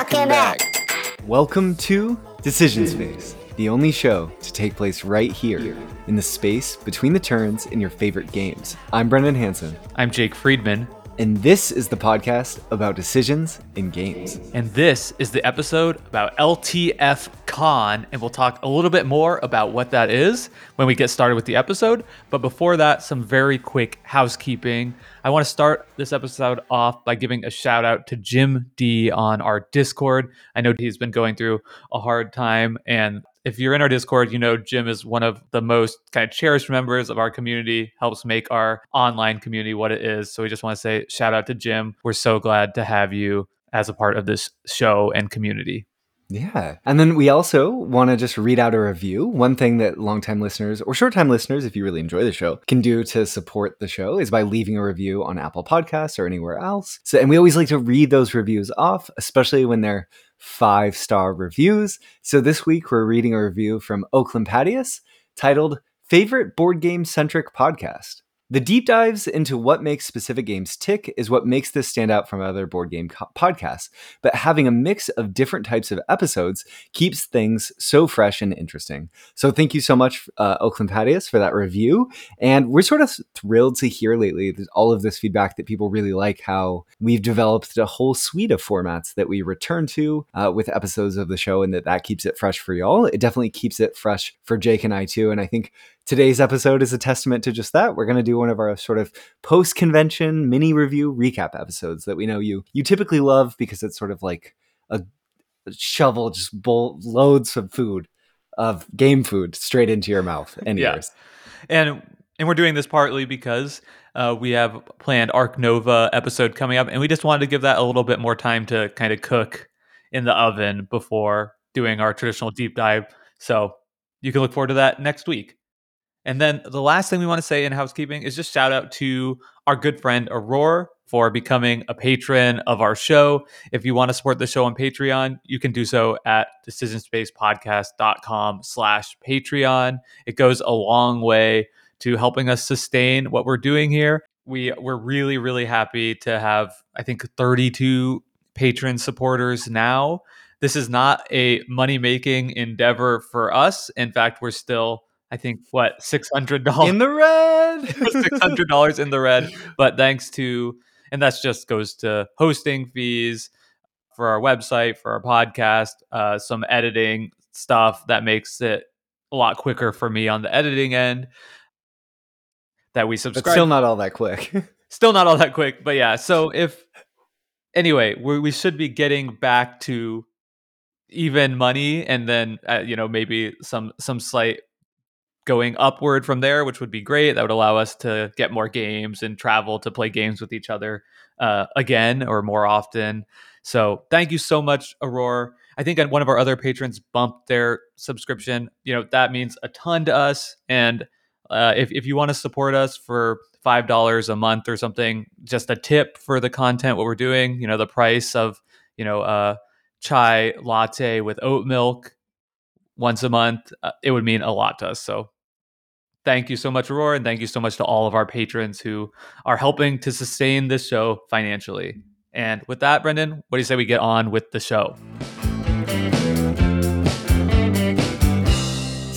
Welcome back. Welcome to Decision Space, the only show to take place right here in the space between the turns in your favorite games. I'm Brendan Hanson, I'm Jake Friedman, and this is the podcast about decisions in games. and this is the episode about LTF Con, and we'll talk a little bit more about what that is when we get started with the episode. But before that, some very quick housekeeping. I want to start this episode off by giving a shout out to Jim D on our Discord. I know he's been going through a hard time, and if you're in our Discord, you know Jim is one of the most kind of cherished members of our community, helps make our online community what it is. So we just want to say shout out to Jim. We're so glad to have you as a part of this show and community. Yeah. And then we also want to just read out a review. One thing that longtime listeners or short time listeners, if you really enjoy the show, can do to support the show is by leaving a review on Apple Podcasts or anywhere else. So, and we always like to read those reviews off, especially when they're five star reviews. So this week we're reading a review from Oakland Patius titled Favorite Board Game Centric Podcast. The deep dives into what makes specific games tick is what makes this stand out from other board game co- podcasts. But having a mix of different types of episodes keeps things so fresh and interesting. So thank you so much, uh, Oakland Patius, for that review. And we're sort of thrilled to hear lately all of this feedback that people really like how we've developed a whole suite of formats that we return to uh, with episodes of the show, and that that keeps it fresh for y'all. It definitely keeps it fresh for Jake and I too. And I think Today's episode is a testament to just that. We're going to do one of our sort of post-convention mini review recap episodes that we know you you typically love because it's sort of like a shovel just bowl loads of food of game food straight into your mouth and Yeah. ears. And and we're doing this partly because uh, we have planned Ark Nova episode coming up, and we just wanted to give that a little bit more time to kind of cook in the oven before doing our traditional deep dive. So you can look forward to that next week. And then the last thing we want to say in housekeeping is just shout out to our good friend Aurora for becoming a patron of our show. If you want to support the show on Patreon, you can do so at decisionspacepodcast.com slash Patreon. It goes a long way to helping us sustain what we're doing here. We we're really, really happy to have, I think, 32 patron supporters now. This is not a money-making endeavor for us. In fact, we're still, I think, what, $600 In the red. six hundred dollars in the red. But thanks to, and that's just goes to hosting fees for our website, for our podcast, uh, some editing stuff that makes it a lot quicker for me on the editing end. That we but subscribe. still not all that quick. Still not all that quick, but yeah. So if anyway, we we should be getting back to even money, and then uh, you know maybe some some slight going upward from there, which would be great. That would allow us to get more games and travel to play games with each other uh, again or more often. So thank you so much, Aurora. I think one of our other patrons bumped their subscription. You know that means a ton to us, and uh, if if you want to support us for five dollars a month or something, just a tip for the content what we're doing. You know the price of you know a chai latte with oat milk once a month. Uh, it would mean a lot to us. So thank you so much, Aurora, and thank you so much to all of our patrons who are helping to sustain this show financially. And with that, Brendan, what do you say we get on with the show?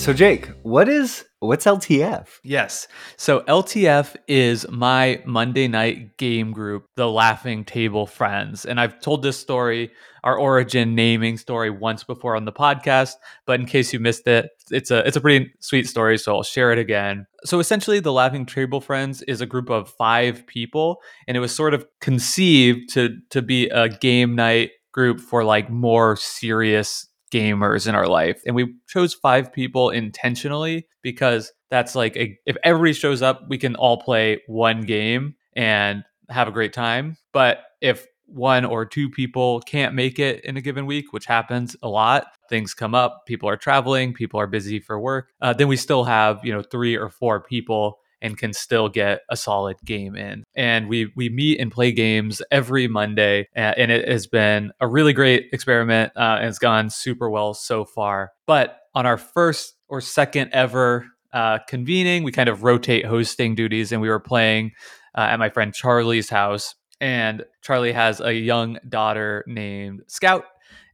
So Jake, what is what's LTF? Yes. So LTF is my Monday night game group, the Laughing Table Friends. And I've told this story, our origin naming story once before on the podcast, but in case you missed it, it's a it's a pretty sweet story, so I'll share it again. So essentially the Laughing Table Friends is a group of 5 people and it was sort of conceived to to be a game night group for like more serious gamers in our life and we chose five people intentionally because that's like a, if everybody shows up we can all play one game and have a great time. But if one or two people can't make it in a given week which happens a lot things come up people are traveling people are busy for work uh, then we still have you know three or four people and can still get a solid game in. And we we meet and play games every Monday, and it has been a really great experiment, uh, and it's gone super well so far. But on our first or second ever uh, convening, we kind of rotate hosting duties, and we were playing uh, at my friend Charlie's house. And Charlie has a young daughter named Scout,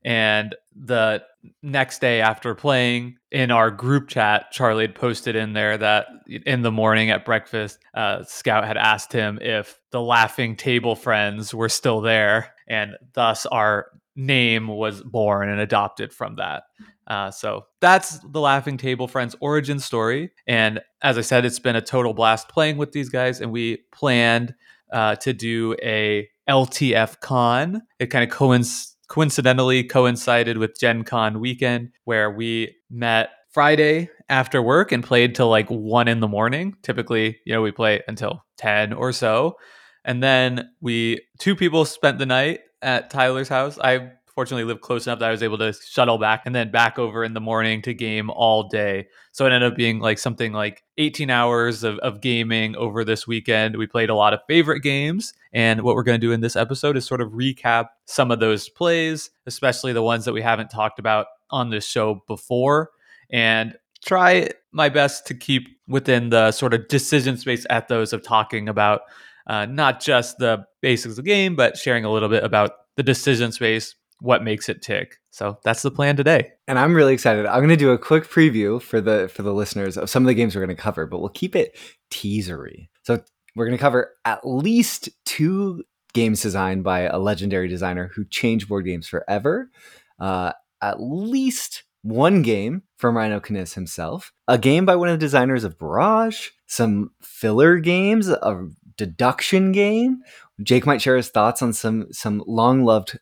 And the next day after playing in our group chat, Charlie had posted in there that in the morning at breakfast, uh, Scout had asked him if the laughing table friends were still there. And thus our name was born and adopted from that. Uh, so that's the Laughing Table Friends origin story. And as I said, it's been a total blast playing with these guys. And we planned uh, to do a LTF con. It kind of coinc- coincidentally coincided with Gen Con weekend where we met Friday after work and played till like one in the morning. Typically, you know, we play until 10 or so. And then we, two people spent the night at Tyler's house. I fortunately live close enough that I was able to shuttle back and then back over in the morning to game all day. So it ended up being like something like 18 hours of, of gaming over this weekend. We played a lot of favorite games. And what we're going to do in this episode is sort of recap some of those plays, especially the ones that we haven't talked about on this show before. And try my best to keep within the sort of decision space ethos of talking about uh, not just the basics of the game, but sharing a little bit about the decision space what makes it tick. So that's the plan today. And I'm really excited. I'm going to do a quick preview for the for the listeners of some of the games we're going to cover, but we'll keep it teasery. So we're going to cover at least two games designed by a legendary designer who changed board games forever. Uh, at least one game from Reiner Knizia himself, a game by one of the designers of Barrage, some filler games, a deduction game. Jake might share his thoughts on some some long loved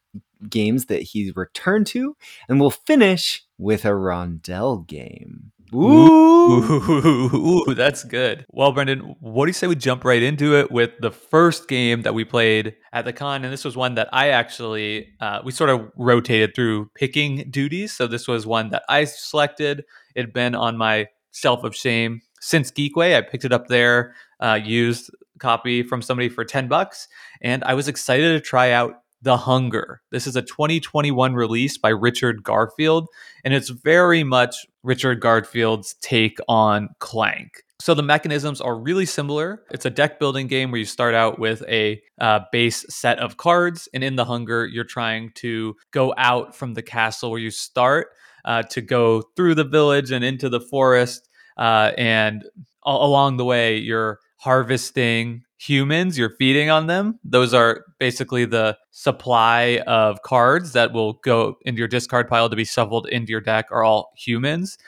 games that he's returned to, and we'll finish with a Rondel game. Ooh. Ooh, Ooh, that's good. Well, Brendan, what do you say we jump right into it with the first game that we played at the con? And this was one that I actually, uh, we sort of rotated through picking duties. So this was one that I selected. It had been on my shelf of shame since Geekway. I picked it up there, uh, used copy from somebody for 10 bucks, and I was excited to try out the Hunger. This is a 2021 release by Richard Garfield, and it's very much Richard Garfield's take on Clank. So the mechanisms are really similar. It's a deck building game where you start out with a uh, base set of cards, and in the Hunger, you're trying to go out from the castle where you start uh, to go through the village and into the forest. Uh, and along the way, you're harvesting humans, you're feeding on them. Those are basically the supply of cards that will go into your discard pile to be shuffled into your deck are all humans.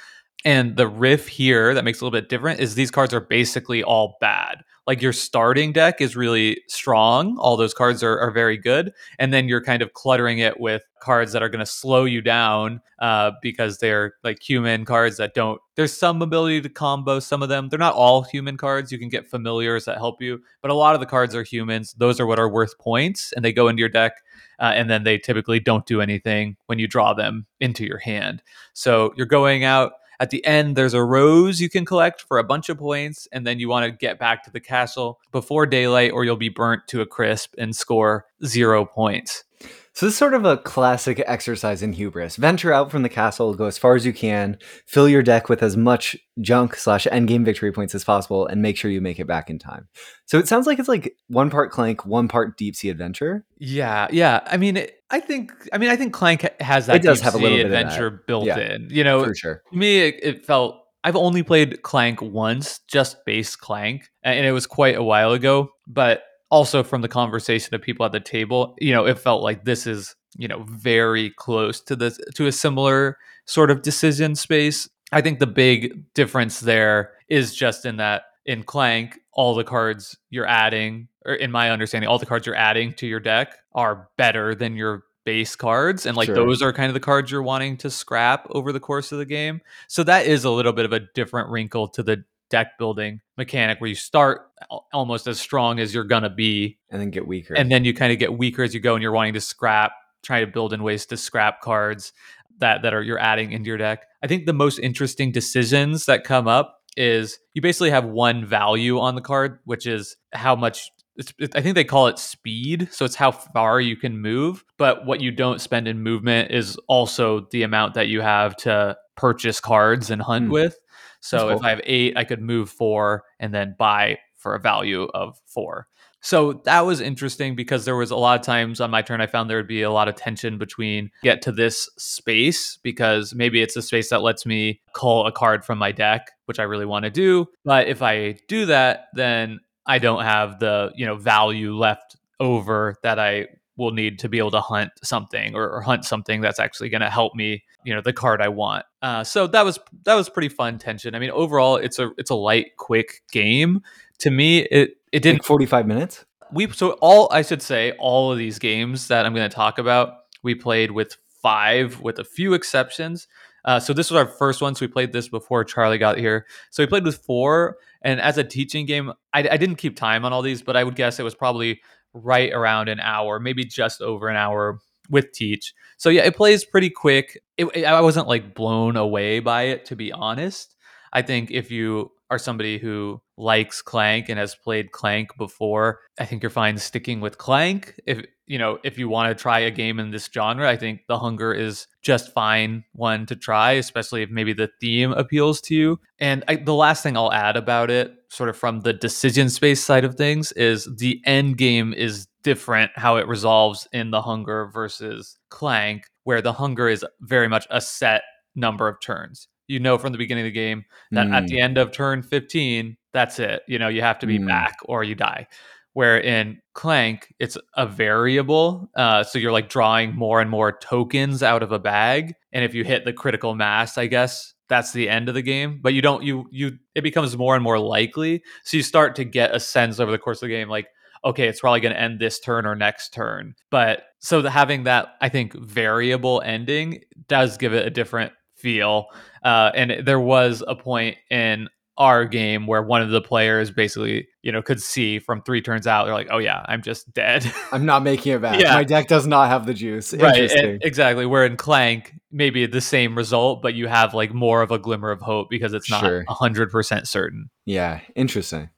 And the riff here that makes a little bit different is these cards are basically all bad like your starting deck is really strong. All those cards are, are very good. And then you're kind of cluttering it with cards that are going to slow you down uh, because they're like human cards that don't. There's some ability to combo some of them. They're not all human cards. You can get familiars that help you, but a lot of the cards are humans. Those are what are worth points and they go into your deck. Uh, and then they typically don't do anything when you draw them into your hand. So you're going out at the end, there's a rose you can collect for a bunch of points, and then you want to get back to the castle before daylight, or you'll be burnt to a crisp and score zero points. So this is sort of a classic exercise in hubris. Venture out from the castle, go as far as you can, fill your deck with as much junk slash endgame victory points as possible, and make sure you make it back in time. So it sounds like it's like one part Clank, one part Deep Sea Adventure. Yeah, yeah. I mean, it, I think, I mean, I think Clank has that. It does have a little bit adventure built yeah, in. You know, for sure. To me, it, it felt I've only played Clank once, just base Clank, and it was quite a while ago. But also from the conversation of people at the table, you know, it felt like this is, you know, very close to this to a similar sort of decision space. I think the big difference there is just in that in Clank, all the cards you're adding, or in my understanding, all the cards you're adding to your deck are better than your base cards and like sure. those are kind of the cards you're wanting to scrap over the course of the game. So that is a little bit of a different wrinkle to the deck building mechanic where you start almost as strong as you're gonna be and then get weaker. and then you kind of get weaker as you go and you're wanting to scrap try to build in ways to scrap cards that that are you're adding into your deck. I think the most interesting decisions that come up is you basically have one value on the card which is how much it, I think they call it speed. So it's how far you can move. But what you don't spend in movement is also the amount that you have to purchase cards and hunt mm. with. So That's if. I have eight, I could move four and then buy for a value of four. So that was interesting because there was a lot of times on my turn I found there would be a lot of tension between get to this space because maybe it's a space that lets me call a card from my deck, which I really want to do. But if I do that, then I don't have the, you know, value left over that I will need to be able to hunt something or, or hunt something that's actually going to help me you know the card i want uh, so that was that was pretty fun tension i mean overall it's a it's a light quick game to me it it didn't like 45 minutes? We so all i should say all of these games that i'm going to talk about we played with five with a few exceptions. Uh, so this was our first one so we played this before charlie got here. So we played with four and as a teaching game I, I didn't keep time on all these but i would guess it was probably right around an hour maybe just over an hour with teach. So yeah it plays pretty quick. It, it, i wasn't like blown away by it to be honest i think if you are somebody who likes Clank and has played Clank before, I think you're fine sticking with Clank. If you know, if you want to try a game in this genre, I think The Hunger is just fine one to try, especially if maybe the theme appeals to you. And I, the last thing I'll add about it, sort of from the decision space side of things, is the end game is different how it resolves in The Hunger versus Clank, where The Hunger is very much a set number of turns you know from the beginning of the game that mm. at the end of turn 15 that's it you know you have to be mm. back or you die where in clank it's a variable uh, so you're like drawing more and more tokens out of a bag and if you hit the critical mass i guess that's the end of the game but you don't you you it becomes more and more likely so you start to get a sense over the course of the game like okay it's probably going to end this turn or next turn but so the, having that i think variable ending does give it a different feel. Uh, and there was a point in our game where one of the players basically, you know, could see from three turns out, they're like, "Oh yeah, I'm just dead. I'm not making it back. Yeah. My deck does not have the juice." Right, exactly. Where in Clank, maybe the same result, but you have like more of a glimmer of hope because it's not 100% certain. Yeah, interesting.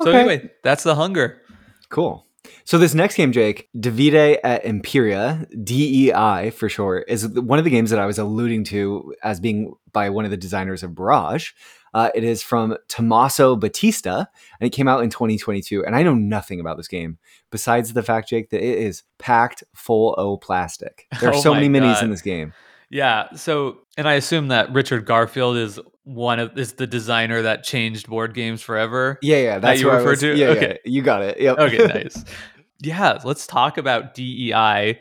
Okay. So anyway, that's the hunger. Cool. So this next game, Jake, Divide et Impera, DEI for short, is one of the games that I was alluding to as being by one of the designers of Barrage. Uh, it is from Tommaso Battista, and it came out in 2022. And I know nothing about this game besides the fact, Jake, that it is packed full of plastic. There are oh so many God. minis in this game. Yeah. So, and I assume that Richard Garfield is one of is the designer that changed board games forever. Yeah, yeah, that's that you refer to. Yeah, okay, yeah, you got it. Yep. Okay, nice. yeah, let's talk about DEI.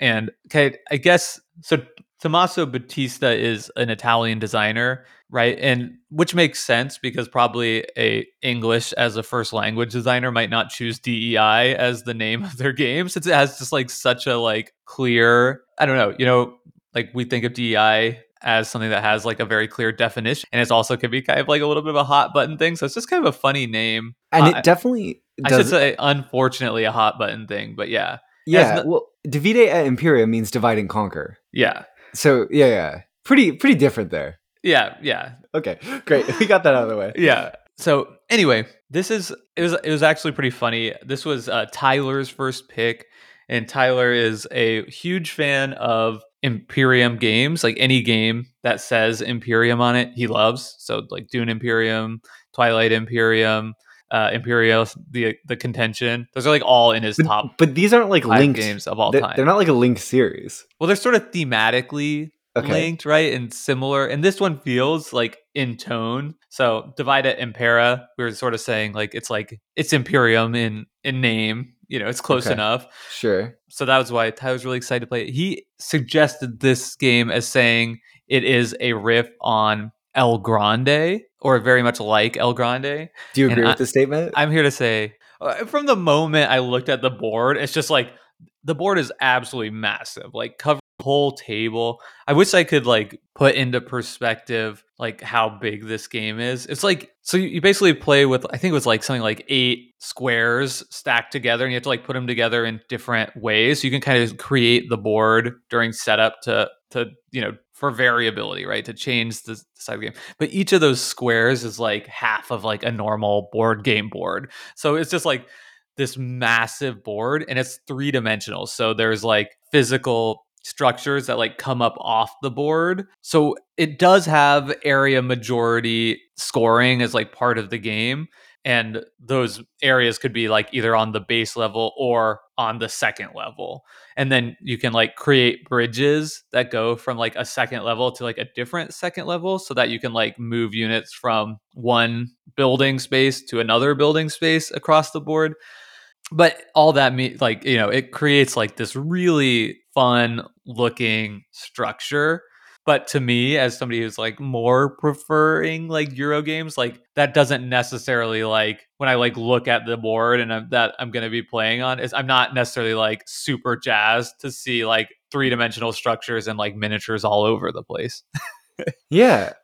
And okay, I guess so. Tommaso Battista is an Italian designer, right? And which makes sense because probably a English as a first language designer might not choose DEI as the name of their game since it has just like such a like clear, I don't know, you know, like we think of DEI as something that has like a very clear definition and it's also could be kind of like a little bit of a hot button thing so it's just kind of a funny name. And uh, it definitely i should say unfortunately a hot button thing but yeah. Yeah no- well divide et impera means divide and conquer. Yeah. So yeah yeah. Pretty pretty different there. Yeah yeah. Okay great. We got that out of the way. Yeah. So anyway this is it was it was actually pretty funny. This was uh, tyler's first pick and tyler is a huge fan of Imperium games, like any game that says Imperium on it, he loves. So like Dune Imperium, Twilight Imperium, uh, Imperial, the the contention. Those are like all in his but, top. But these aren't like linked games of all they're, time. They're not like a linked series. Well, they're sort of thematically okay. linked, right, and similar. And this one feels like in tone. So Divide et Impera, we were sort of saying like it's like it's Imperium in in name, you know, it's close okay. enough. Sure. So that was why I was really excited to play it. He suggested this game as saying it is a riff on El Grande or very much like El Grande. Do you agree and with I, the statement? I'm here to say uh, from the moment I looked at the board, it's just like the board is absolutely massive. Like cover whole table. I wish I could like put into perspective like how big this game is. It's like so you basically play with I think it was like something like eight squares stacked together and you have to like put them together in different ways. So you can kind of create the board during setup to to you know for variability, right? To change the side of the game. But each of those squares is like half of like a normal board game board. So it's just like this massive board and it's three dimensional. So there's like physical structures that like come up off the board. So it does have area majority scoring as like part of the game and those areas could be like either on the base level or on the second level and then you can like create bridges that go from like a second level to like a different second level so that you can like move units from one building space to another building space across the board but all that means like you know it creates like this really fun looking structure. But to me as somebody who's like more preferring like euro games like that doesn't necessarily like when i like look at the board and I'm, that i'm going to be playing on is i'm not necessarily like super jazzed to see like three-dimensional structures and like miniatures all over the place. Yeah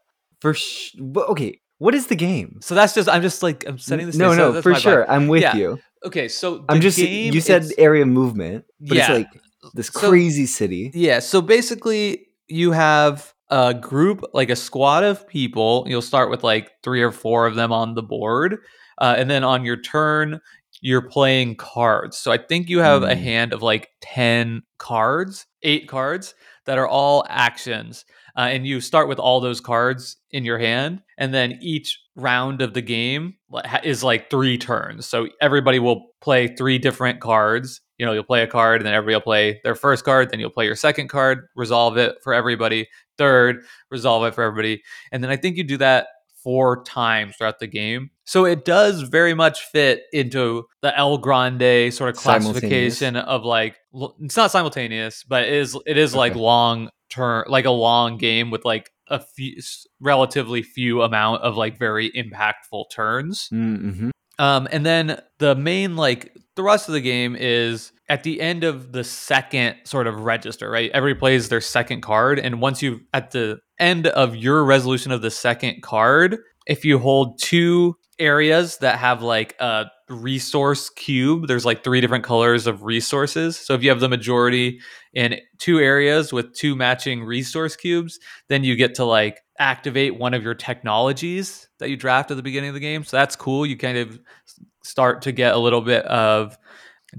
for sh- okay what is the game? So that's just i'm just like i'm setting this no no so for sure i'm with yeah. you. Okay so i'm just you said area movement but yeah. it's like this So- crazy city Yeah. So basically, you have a group, like a squad of people. You'll start with like three or four of them on the board. Uh, and then on your turn, you're playing cards. So I think you have a Mm. hand of like 10 cards, eight cards that are all actions. Uh, and you start with all those cards in your hand. And then each round of the game is like three turns. So everybody will play three different cards. You know, you'll play a card, and then everybody will play their first card. Then you'll play your second card, resolve it for everybody. Third, resolve it for everybody. And then I think you do that four times throughout the game. So it does very much fit into the El Grande sort of classification of like it's not simultaneous, but it is it is like long term like a long game with like a few relatively few amount of like very impactful turns. mm-hmm. Um, and then the main like the rest of the game is at the end of the second sort of register, right? Everybody plays their second card, and once you at the end of your resolution of the second card, if you hold two areas that have like a resource cube, there's like three different colors of resources. So if you have the majority in two areas with two matching resource cubes, then you get to like activate one of your technologies that you draft at the beginning of the game. So that's cool. You kind of start to get a little bit of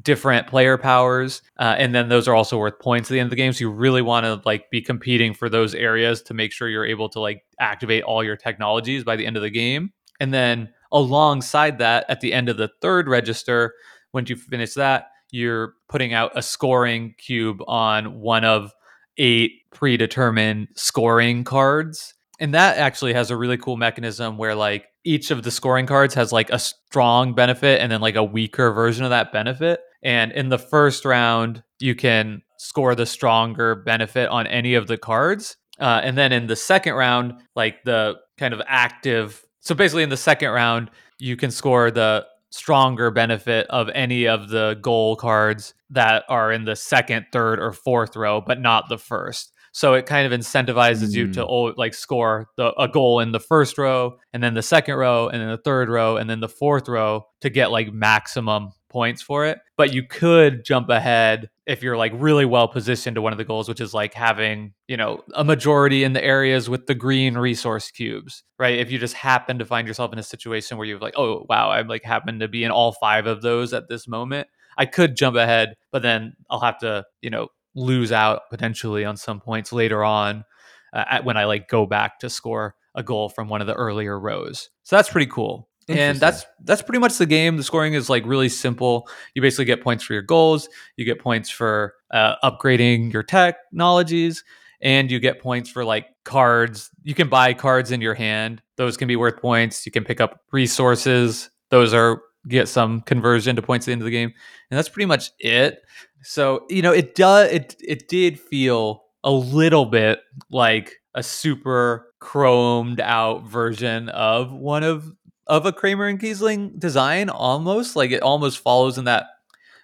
different player powers uh, and then those are also worth points at the end of the game. So you really want to like be competing for those areas to make sure you're able to like activate all your technologies by the end of the game. And then alongside that at the end of the third register once you finish that you're putting out a scoring cube on one of eight predetermined scoring cards. And that actually has a really cool mechanism where like each of the scoring cards has like a strong benefit and then like a weaker version of that benefit. And in the first round you can score the stronger benefit on any of the cards. Uh, and then in the second round like the kind of active so basically in the second round you can score the stronger benefit of any of the goal cards that are in the second third or fourth row but not the first so it kind of incentivizes you to Mm. oh, like score the, a goal in the first row, and then the second row, and then the third row, and then the fourth row to get like maximum points for it. But you could jump ahead if you're like really well positioned to one of the goals, which is like having you know a majority in the areas with the green resource cubes, right? If you just happen to find yourself in a situation where you're like, oh wow, I like happen to be in all five of those at this moment. I could jump ahead, but then I'll have to, you know, lose out potentially on some points later on uh, at, when I like go back to score a goal from one of the earlier rows. So that's pretty cool. And that's that's pretty much the game. The scoring is like really simple. You basically get points for your goals. You get points for uh, upgrading your technologies, and you get points for like cards. You can buy cards in your hand. Those can be worth points. You can pick up resources. Those are get some conversion to points at the end of the game, and that's pretty much it. So you know, it does. It it did feel a little bit like a super chromed out version of one of of a Kramer and Kiesling design, almost like it almost follows in that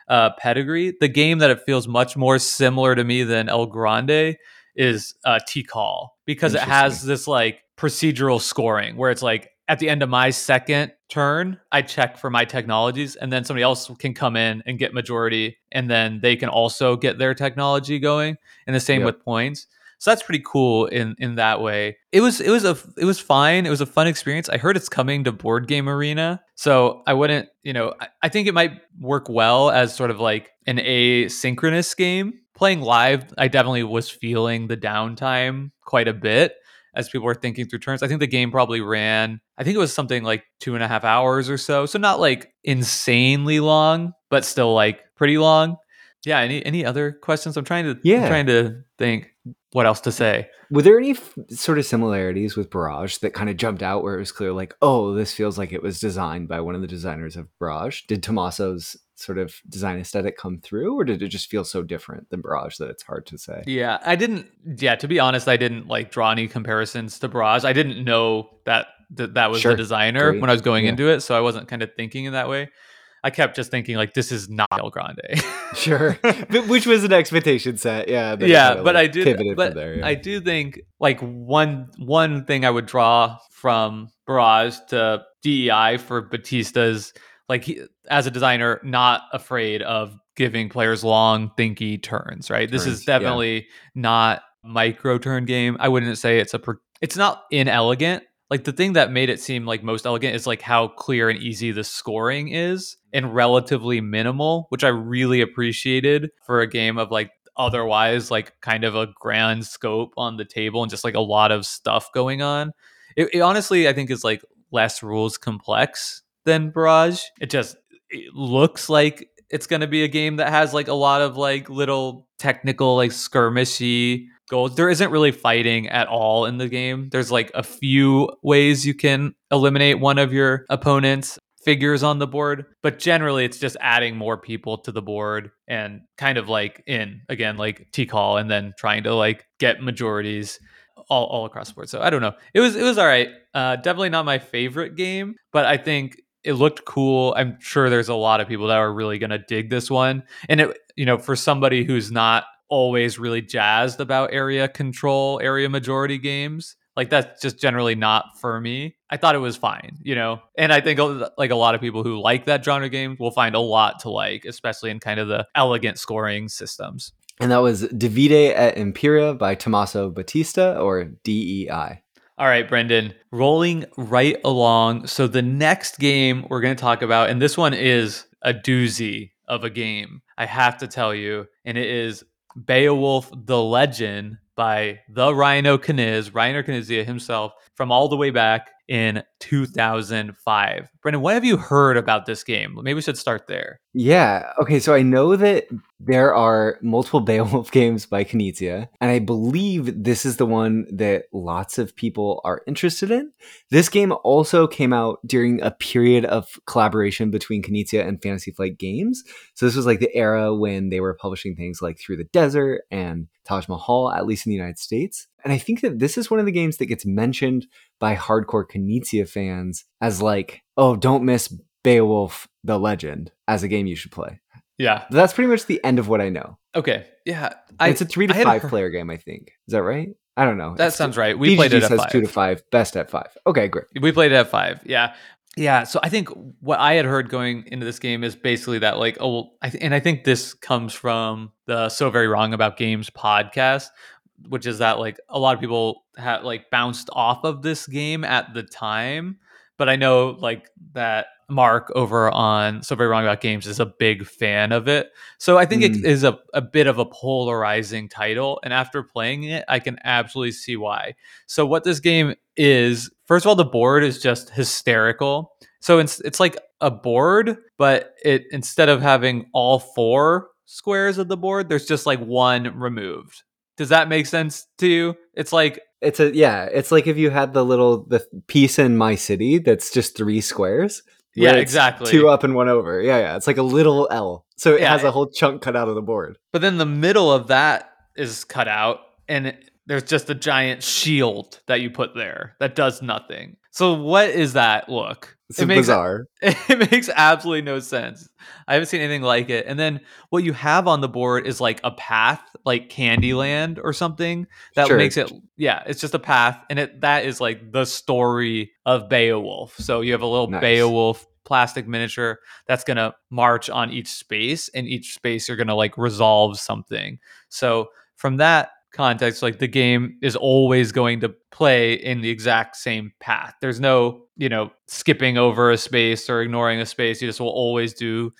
uh, pedigree. The game that it feels much more similar to me than El Grande is uh, Tikal because it has this like procedural scoring where it's like at the end of my second turn, I check for my technologies, and then somebody else can come in and get majority, and then they can also get their technology going. And the same Yep. with points. So that's pretty cool in in that way. It was it was a it was fine. It was a fun experience. I heard it's coming to Board Game Arena, so I wouldn't you know I, I think it might work well as sort of like an asynchronous game playing live, I definitely was feeling the downtime quite a bit as people were thinking through turns. I think the game probably ran, I think it was something like two and a half hours or so. So not like insanely long, but still like pretty long. Yeah. Any any other questions? I'm trying to yeah. I'm trying to think what else to say. Were there any f- sort of similarities with Barrage that kind of jumped out where it was clear, like, oh, this feels like it was designed by one of the designers of Barrage? Did Tommaso's sort of design aesthetic come through, or did it just feel so different than Barrage that it's hard to say? Yeah, I didn't. Yeah, to be honest, I didn't like draw any comparisons to Barrage. I didn't know that th- that was sure. the designer Great. when I was going yeah. into it, so I wasn't kind of thinking in that way. I kept just thinking like this is not El Grande. sure, but which was an expectation set. Yeah, yeah, but like I do. But there, yeah. I do think like one one thing I would draw from Barrage to DEI for Battista's like he, as a designer, not afraid of giving players long, thinky turns. Right. Turns, this is definitely yeah. not micro turn game. I wouldn't say it's a. It's not inelegant. Like the thing that made it seem like most elegant is like how clear and easy the scoring is and relatively minimal, which I really appreciated for a game of like otherwise like kind of a grand scope on the table and just like a lot of stuff going on. It, it honestly, I think is like less rules complex than Barrage. It just it looks like it's going to be a game that has like a lot of like little technical like skirmishy goals. There isn't really fighting at all in the game. There's like a few ways you can eliminate one of your opponents figures on the board, but generally it's just adding more people to the board and kind of like in again like Tikal and then trying to like get majorities all, all across the board. So I don't know. It was it was all right. Uh, definitely not my favorite game, but I think it looked cool. I'm sure there's a lot of people that are really going to dig this one. And it, you know, for somebody who's not always really jazzed about area control, area majority games, like that's just generally not for me. I thought it was fine, you know. And I think like a lot of people who like that genre game will find a lot to like, especially in kind of the elegant scoring systems. And that was Divide et Impera by Tommaso Battista or DEI. All right, Brendan, rolling right along. So the next game we're going to talk about, and this one is a doozy of a game, I have to tell you, and it is Beowulf the Legend by the Rhino Knizia, Reiner Knizia himself, from all the way back in 2005. Brendan, what have you heard about this game? Maybe we should start there. Yeah. Okay. So I know that there are multiple Beowulf games by Knizia, and I believe this is the one that lots of people are interested in. This game also came out during a period of collaboration between Knizia and Fantasy Flight Games. So this was like the era when they were publishing things like Through the Desert and Taj Mahal, at least in the United States. And I think that this is one of the games that gets mentioned by hardcore Knizia fans as like, oh, don't miss Beowulf the Legend as a game you should play. Yeah. That's pretty much the end of what I know. Okay. Yeah. I, it's a three to five player game, I think. Is that right? I don't know. That it's sounds right. We played it at says five. two to five, best at five. Okay, great. We played it at five. Yeah. Yeah, so I think what I had heard going into this game is basically that, like, oh, I th- and I think this comes from the "So Very Wrong About Games" podcast, which is that like a lot of people had like bounced off of this game at the time, but I know like that Mark over on So Very Wrong About Games is a big fan of it. So I think mm. it is a, a bit of a polarizing title. And after playing it, I can absolutely see why. So, what this game is, first of all, the board is just hysterical. So it's it's like a board, but it instead of having all four squares of the board, there's just like one removed. Does that make sense to you? It's like it's a yeah, it's like if you had the little the piece in my city that's just three squares. Yeah, exactly. Two up and one over. Yeah, yeah. It's like a little L. So it yeah, has a whole chunk cut out of the board. But then the middle of that is cut out and it, there's just a giant shield that you put there that does nothing. So what is that look? It's it makes, bizarre. It makes absolutely no sense. I haven't seen anything like it. And then what you have on the board is like a path, like Candyland or something that sure. makes it. Yeah, it's just a path, and it that is like the story of Beowulf. So you have a little nice. Beowulf plastic miniature that's going to march on each space and each space you're going to like resolve something so from that context, like the game is always going to play in the exact same path. There's no, you know, skipping over a space or ignoring a space. You just will always do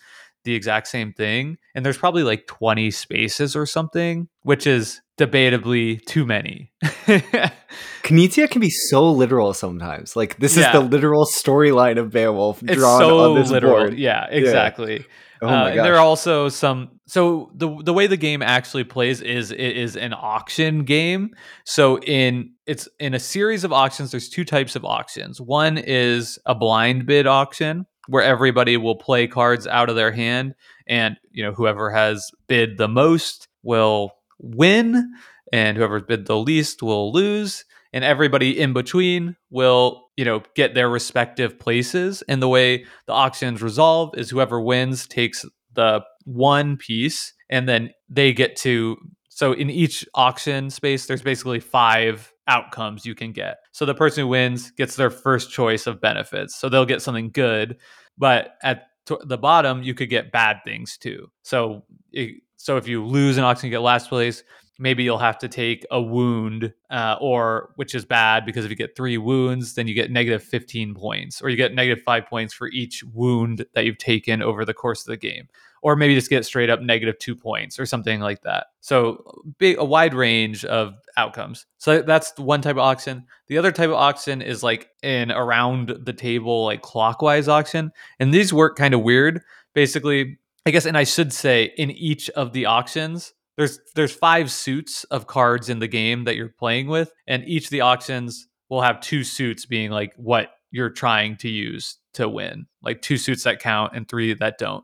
the exact same thing, and there's probably like 20 spaces or something, which is debatably too many. Knizia can be so literal sometimes. Like this Yeah. is the literal storyline of Beowulf it's drawn so on this literal. board. Yeah, exactly. Oh Uh, and there are also some. So the the way the game actually plays is it is an auction game. So in it's in a series of auctions. There's two types of auctions. One is a blind bid auction where everybody will play cards out of their hand, and you know whoever has bid the most will win, and whoever bid the least will lose. And everybody in between will, you know, get their respective places. And the way the auctions resolve is whoever wins takes the one piece and then they get to so in each auction space there's basically five outcomes you can get. So the person who wins gets their first choice of benefits. So they'll get something good but at t- the bottom you could get bad things too. So it, so if you lose an auction you get last place maybe you'll have to take a wound uh, or which is bad because if you get three wounds then you get negative 15 points or you get negative five points for each wound that you've taken over the course of the game or maybe just get straight up negative two points or something like that. So big a wide range of outcomes. So that's one type of auction the other type of auction is like an around the table like clockwise auction and these work kind of weird. Basically i guess and i should say in each of the auctions there's there's five suits of cards in the game that you're playing with. And each of the auctions will have two suits being like what you're trying to use to win. Like two suits that count and three that don't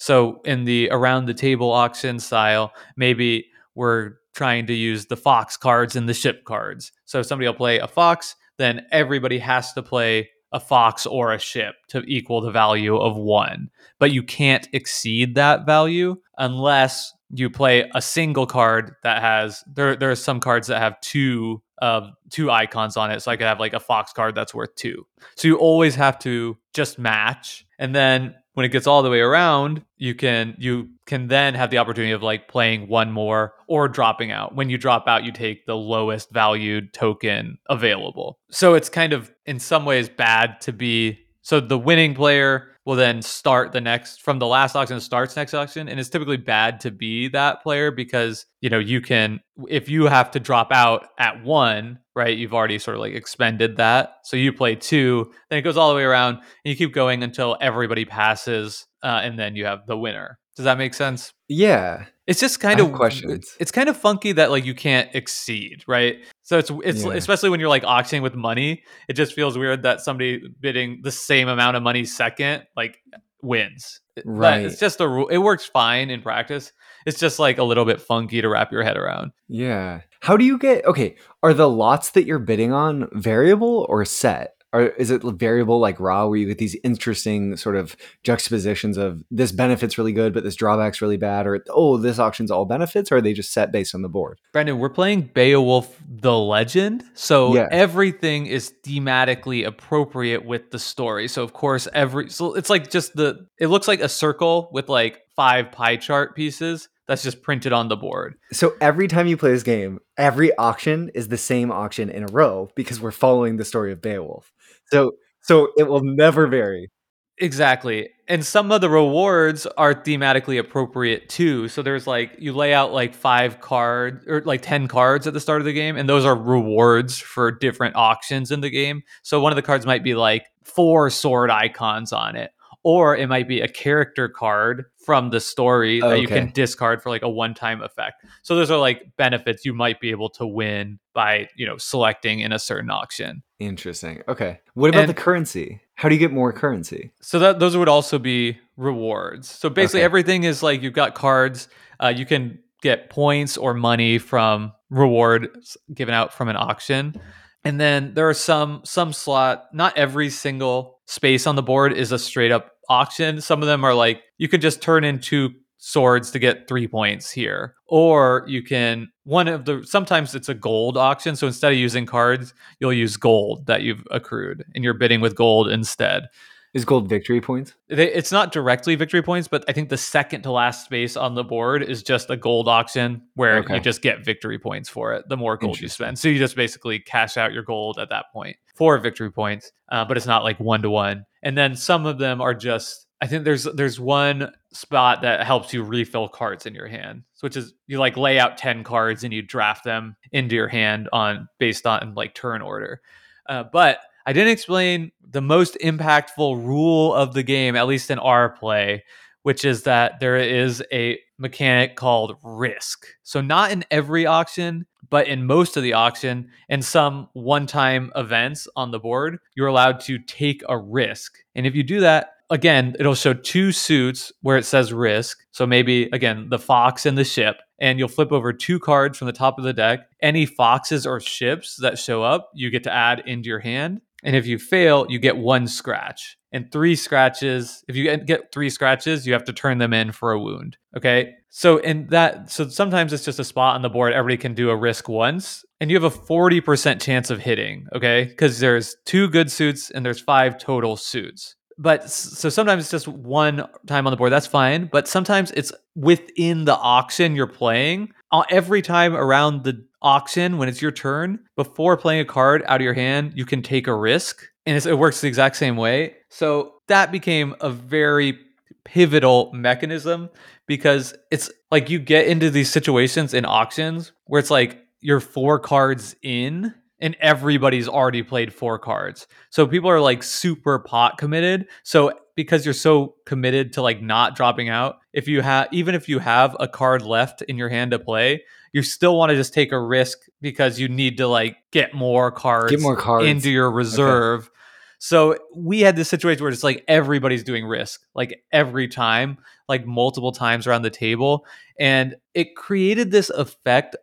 so in the around the table auction style maybe we're trying to use the fox cards and the ship cards. So if somebody will play a fox then everybody has to play a fox or a ship to equal the value of one. But you can't exceed that value unless you play a single card that has there there are some cards that have two uh two icons on it so i could have like a fox card that's worth two. So you always have to just match and then when it gets all the way around you can you can then have the opportunity of like playing one more or dropping out. When you drop out you take the lowest valued token available. So it's kind of in some ways bad to be so the winning player will then start the next from the last auction starts next auction and it's typically bad to be that player because you know you can if you have to drop out at one right you've already sort of like expended that. So you play two then it goes all the way around and you keep going until everybody passes uh, and then you have the winner. Does that make sense? Yeah. It's just kind of questions. It's kind of funky that like you can't exceed, right? So it's it's Yeah. especially when you're like auctioning with money, it just feels weird that somebody bidding the same amount of money second like wins. But Right. it's just a rule. It works fine in practice. It's just like a little bit funky to wrap your head around. Yeah. How do you get okay? Are the lots that you're bidding on variable or set? Or is it variable like Ra where you get these interesting sort of juxtapositions of this benefits really good, but this drawback's really bad, or oh, this auction's all benefits, or are they just set based on the board? Brendan, we're playing Beowulf the Legend. So Yeah. everything is thematically appropriate with the story. So of course every so it's like just the it looks like a circle with like five pie chart pieces that's just printed on the board. So every time you play this game, every auction is the same auction in a row because we're following the story of Beowulf. So so it will never vary. Exactly. And some of the rewards are thematically appropriate too. So there's like you lay out like five cards or like 10 cards at the start of the game and those are rewards for different auctions in the game. So one of the cards might be like four sword icons on it or it might be a character card from the story that you can discard for like a one-time effect. So those are like benefits you might be able to win by, you know, selecting in a certain auction. Interesting. Okay. What about And- the currency? How do you get more currency? So that those would also be rewards. So basically, Okay. everything is like you've got cards. Uh, you can get points or money from rewards given out from an auction, and then there are some some slot. Not every single space on the board is a straight up auction. Some of them are like you can just turn in two swords to get three points here, or you can one of the. Sometimes it's a gold auction. So instead of using cards, you'll use gold that you've accrued, and you're bidding with gold instead Is gold victory points? it's not directly victory points, but I think the second to last space on the board is just a gold auction where Okay. you just get victory points for it. The more gold you spend, so you just basically cash out your gold at that point for victory points. Uh, but it's not like one to one. And then some of them are just. I think there's there's one spot that helps you refill cards in your hand, which is you like lay out 10 cards and you draft them into your hand on based on like turn order. Uh, but I didn't explain the most impactful rule of the game, at least in our play, which is that there is a mechanic called risk. So, not in every auction, but in most of the auction and some one time events on the board, you're allowed to take a risk. And if you do that, again, it'll show two suits where it says risk. So, maybe again, the fox and the ship. And you'll flip over two cards from the top of the deck. Any foxes or ships that show up, you get to add into your hand. And if you fail, you get one scratch and three scratches. If you get three scratches, you have to turn them in for a wound. Okay. So in that, so sometimes it's just a spot on the board. Everybody can do a risk once, and you have a 40% chance of hitting. Okay. Because there's two good suits and there's five total suits. But so sometimes it's just one time on the board. That's fine. But sometimes it's within the auction you're playing. Every time around the auction, when it's your turn, before playing a card out of your hand, you can take a risk and it works the exact same way. So that became a very pivotal mechanism because it's like you get into these situations in auctions where it's like you're four cards in and everybody's already played four cards. So people are like super pot committed. So because you're so committed to like not dropping out, if you have even if you have a card left in your hand to play, you still want to just take a risk because you need to like get more cards, get more cards into your reserve. Okay. So we had this situation where it's like everybody's doing risk, like every time, like multiple times around the table. And it created this effect,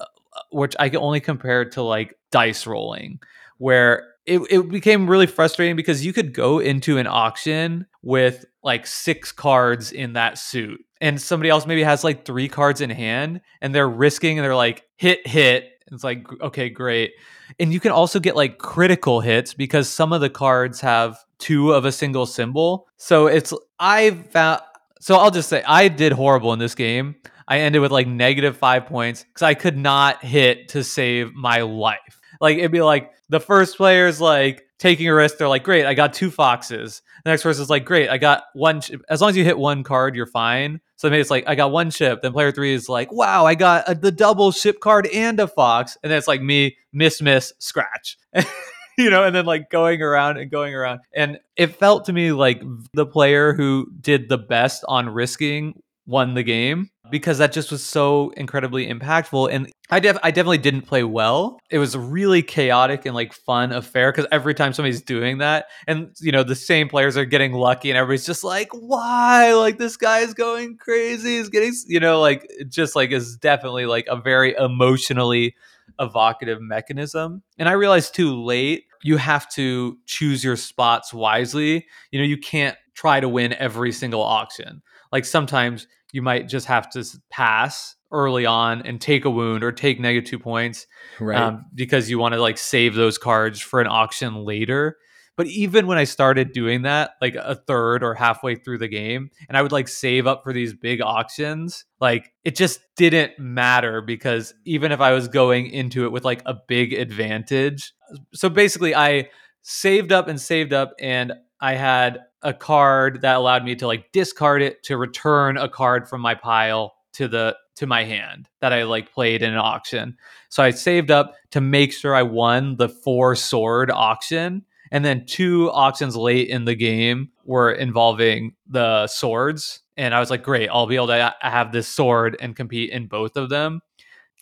which I can only compare to like dice rolling, where it, it became really frustrating because you could go into an auction with like six cards in that suit and somebody else maybe has like three cards in hand and they're risking and they're like hit hit. It's like okay great. And you can also get like critical hits because some of the cards have two of a single symbol. So it's i found so i'll just say i did horrible in this game i ended with like negative five points because i could not hit to save my life like it'd be like the first player's like taking a risk. They're like, great, I got two foxes. The next person's like, great, I got one. As long as you hit one card, you're fine. So maybe it's like, I got one chip. Then player three is like, wow, I got a, the double ship card and a fox. And then it's like me, miss, miss, scratch. you know, and then like going around and going around. And it felt to me like the player who did the best on risking won the game because that just was so incredibly impactful. And I, def- I definitely didn't play well. It was a really chaotic and like fun affair because every time somebody's doing that, and you know, the same players are getting lucky, and everybody's just like, why? Like, this guy's going crazy. He's getting, you know, like, just like is definitely like a very emotionally evocative mechanism. And I realized too late, you have to choose your spots wisely. You know, you can't try to win every single auction. Like, sometimes you might just have to pass early on and take a wound or take negative two points right. um, because you want to like save those cards for an auction later but even when i started doing that like a third or halfway through the game and i would like save up for these big auctions like it just didn't matter because even if i was going into it with like a big advantage so basically i saved up and saved up and i had a card that allowed me to like discard it to return a card from my pile to the to my hand that I like played in an auction. So I saved up to make sure I won the four sword auction. And then two auctions late in the game were involving the swords. And I was like, great, I'll be able to have this sword and compete in both of them.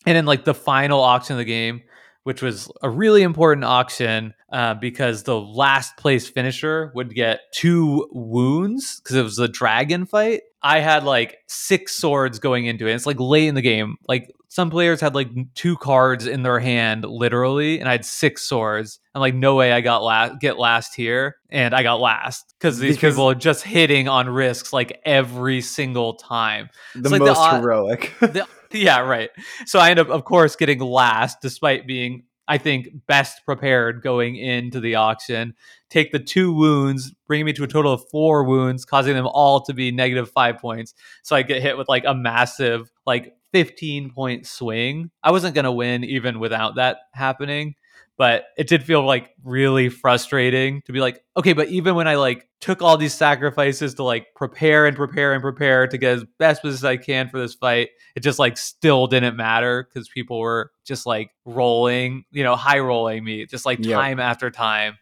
And then like the final auction of the game, which was a really important auction uh, because the last place finisher would get two wounds because it was a dragon fight. I had like six swords going into it. It's like late in the game. Like some players had like two cards in their hand, literally, and I had six swords. I'm like, no way, I got last, get last here, and I got last because these because people are just hitting on risks like every single time. The like most the, heroic. the, yeah, right. So I end up, of course, getting last, despite being, I think, best prepared going into the auction. Take the two wounds, bringing me to a total of four wounds, causing them all to be negative five points. So I get hit with like a massive, like 15 point swing. I wasn't going to win even without that happening. But it did feel like really frustrating to be like, okay, but even when I like took all these sacrifices to like prepare and prepare and prepare to get as best as I can for this fight, it just like still didn't matter because people were just like rolling, you know, high rolling me just like Yep. time after time.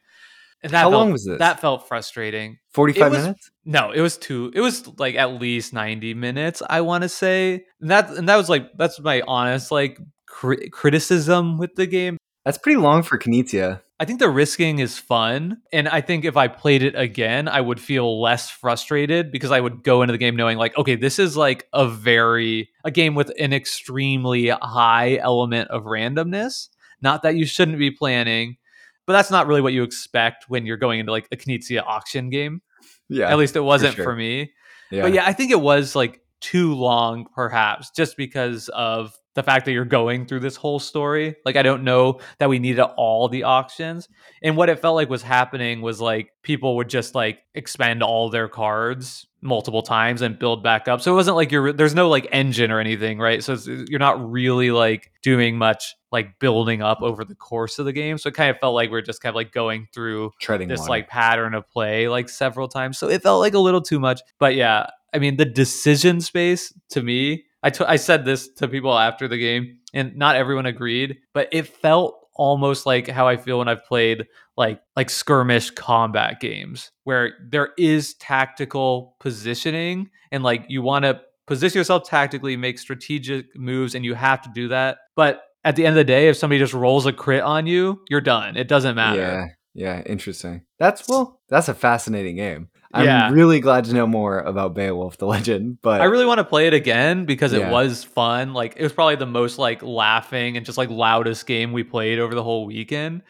And that How felt, long was this? That felt frustrating. 45 was- minutes? No, it was two. It was like at least ninety minutes. I want to say and that, and that was like that's my honest like cri- criticism with the game. That's pretty long for Knizia. I think the risking is fun, and I think if I played it again, I would feel less frustrated because I would go into the game knowing like, okay, this is like a very a game with an extremely high element of randomness. Not that you shouldn't be planning, but that's not really what you expect when you're going into like a Knizia auction game. Yeah. At least it wasn't for, sure. me. yeah. But yeah, I think it was like too long, perhaps, just because of the fact that you're going through this whole story. Like, I don't know that we needed all the auctions. And what it felt like was happening was like people would just like expend all their cards multiple times and build back up. So it wasn't like you're there's no like engine or anything, right? So it's, you're not really like doing much like building up over the course of the game. So it kind of felt like we are just kind of like going through Treading this like pattern of play like several times. So it felt like a little too much. But yeah, I mean the decision space to me, I t- I said this to people after the game, and not everyone agreed, but it felt almost like how I feel when I've played like like skirmish combat games where there is tactical positioning and like you want to position yourself tactically, make strategic moves, and you have to do that. But at the end of the day, if somebody just rolls a crit on you, you're done. It doesn't matter. Yeah. Yeah. Interesting. That's, well, that's a fascinating game. I'm Yeah. really glad to know more about Beowulf the Legend, but I really want to play it again because Yeah. it was fun. Like it was probably the most like laughing and just like loudest game we played over the whole weekend.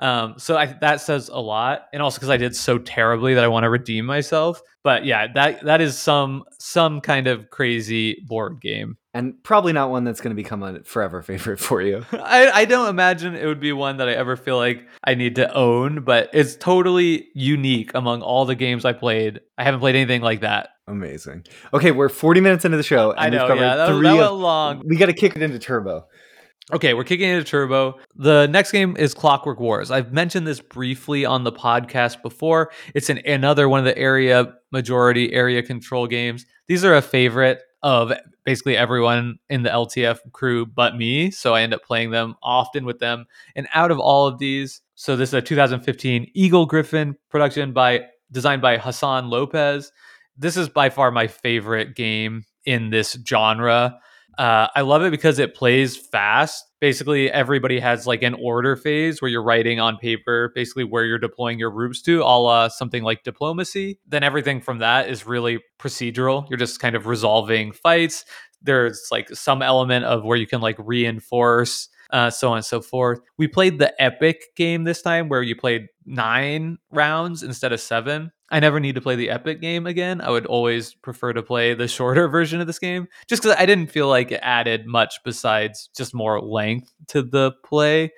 Um, so I, that says a lot, and also because I did so terribly that I want to redeem myself. But yeah, that that is some some kind of crazy board game. And probably not one that's going to become a forever favorite for you. I, I don't imagine it would be one that I ever feel like I need to own, but it's totally unique among all the games I played. I haven't played anything like that. Amazing. Okay, we're 40 minutes into the show. And I know, we've covered yeah, that, three that of- long. We got to kick it into turbo. Okay, we're kicking into Turbo. The next game is Clockwork Wars. I've mentioned this briefly on the podcast before. It's an, another one of the area majority area control games. These are a favorite of basically everyone in the LTF crew but me, so I end up playing them often with them. And out of all of these, so this is a 2015 Eagle-Gryphon production by designed by Hassan Lopez. This is by far my favorite game in this genre. Uh, I love it because it plays fast. Basically, everybody has like an order phase where you're writing on paper, basically where you're deploying your groups to, a la something like diplomacy. Then everything from that is really procedural. You're just kind of resolving fights. There's like some element of where you can like reinforce, uh, so on and so forth. We played the epic game this time where you played nine rounds instead of seven. I never need to play the epic game again. I would always prefer to play the shorter version of this game just because I didn't feel like it added much besides just more length to the play.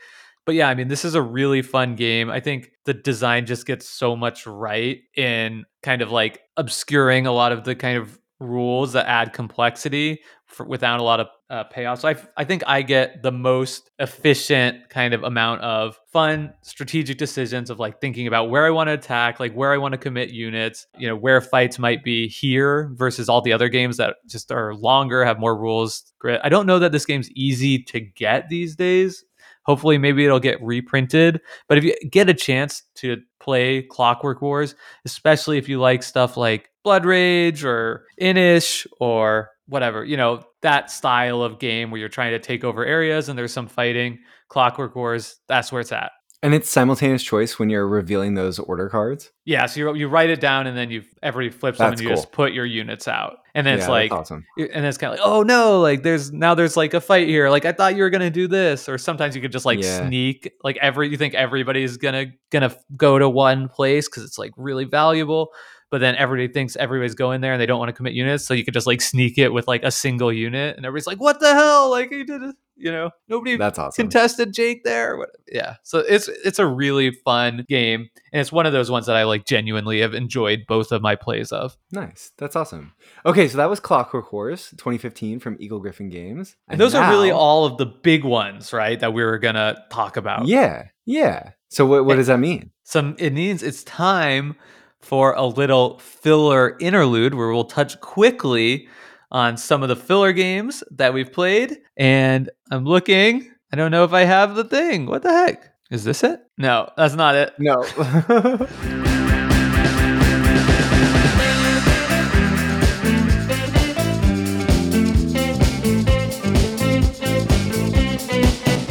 But yeah, I mean, this is a really fun game. I think the design just gets so much right in kind of like obscuring a lot of the kind of rules that add complexity for, without a lot of uh, payoff. So I, I think I get the most efficient kind of amount of fun strategic decisions of like thinking about where I want to attack, like where I want to commit units, you know, where fights might be here versus all the other games that just are longer, have more rules. I don't know that this game's easy to get these days. Hopefully, maybe it'll get reprinted. But if you get a chance to play Clockwork Wars, especially if you like stuff like Blood Rage or Inis or whatever, you know, that style of game where you're trying to take over areas and there's some fighting, Clockwork Wars, that's where it's at. And it's simultaneous choice when you're revealing those order cards. Yeah, so you, you write it down and then you every flips them and you cool. just put your units out. And then yeah, it's like awesome. and then it's kind of like, oh no, like there's now there's like a fight here. Like I thought you were gonna do this, or sometimes you could just like Yeah. sneak. Like every you think everybody's gonna gonna go to one place because it's like really valuable, but then everybody thinks everybody's going there and they don't want to commit units, so you could just like sneak it with like a single unit, and everybody's like, what the hell? Like he did it, you know? Nobody That's awesome. contested Jake there. Yeah, so it's it's a really fun game, and it's one of those ones that I like genuinely have enjoyed both of my plays of. Nice. That's awesome. Okay, so that was Clockwork Wars 2015 from Eagle-Gryphon Games. And those are really all of the big ones, right? That we were gonna talk about. Yeah. Yeah. So what what does that mean? Some it means it's time for a little filler interlude where we'll touch quickly on some of the filler games that we've played. And I'm looking. I don't know if I have the thing. What the heck? Is this it? No, that's not it. No.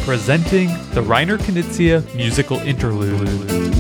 Presenting the Reiner Knizia musical interlude.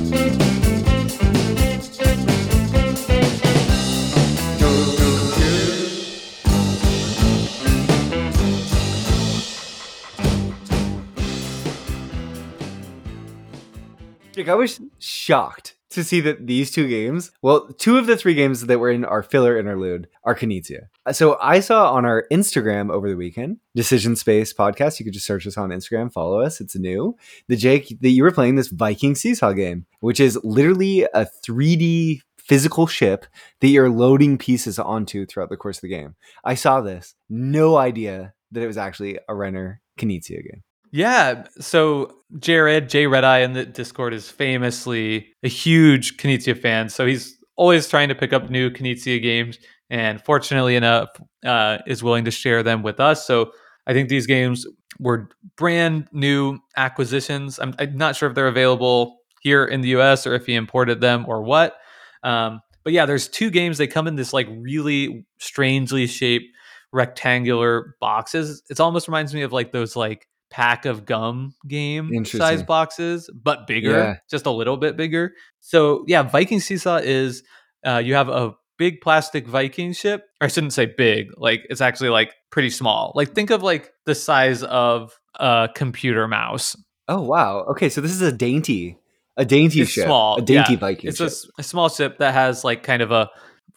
Jake, I was shocked to see that these two games, well, two of the three games that were in our filler interlude are Knizia. Uh, so I saw on our Instagram over the weekend, Decision Space podcast. You could just search us on Instagram, follow us. It's new. The Jake that you were playing this Viking Seesaw game, which is literally a 3D physical ship that you're loading pieces onto throughout the course of the game. I saw this, no idea that it was actually a Reiner Knizia game. Yeah. So Jared, J Red Eye in the Discord is famously a huge Knizia fan. So he's always trying to pick up new Knizia games and fortunately enough uh, is willing to share them with us. So I think these games were brand new acquisitions. I'm, I'm not sure if they're available here in the US or if he imported them or what. Um, but yeah, there's two games. They come in this like really strangely shaped rectangular boxes. It almost reminds me of like those like pack of gum game size boxes, but bigger, yeah. just a little bit bigger. So yeah, Viking Seesaw is uh, you have a big plastic Viking ship. I shouldn't say big, like it's actually like pretty small. Like think of like the size of a computer mouse. Oh wow. Okay, so this is a dainty, a dainty it's ship, small, a dainty yeah. Viking. It's ship. A, a, small ship that has like kind of a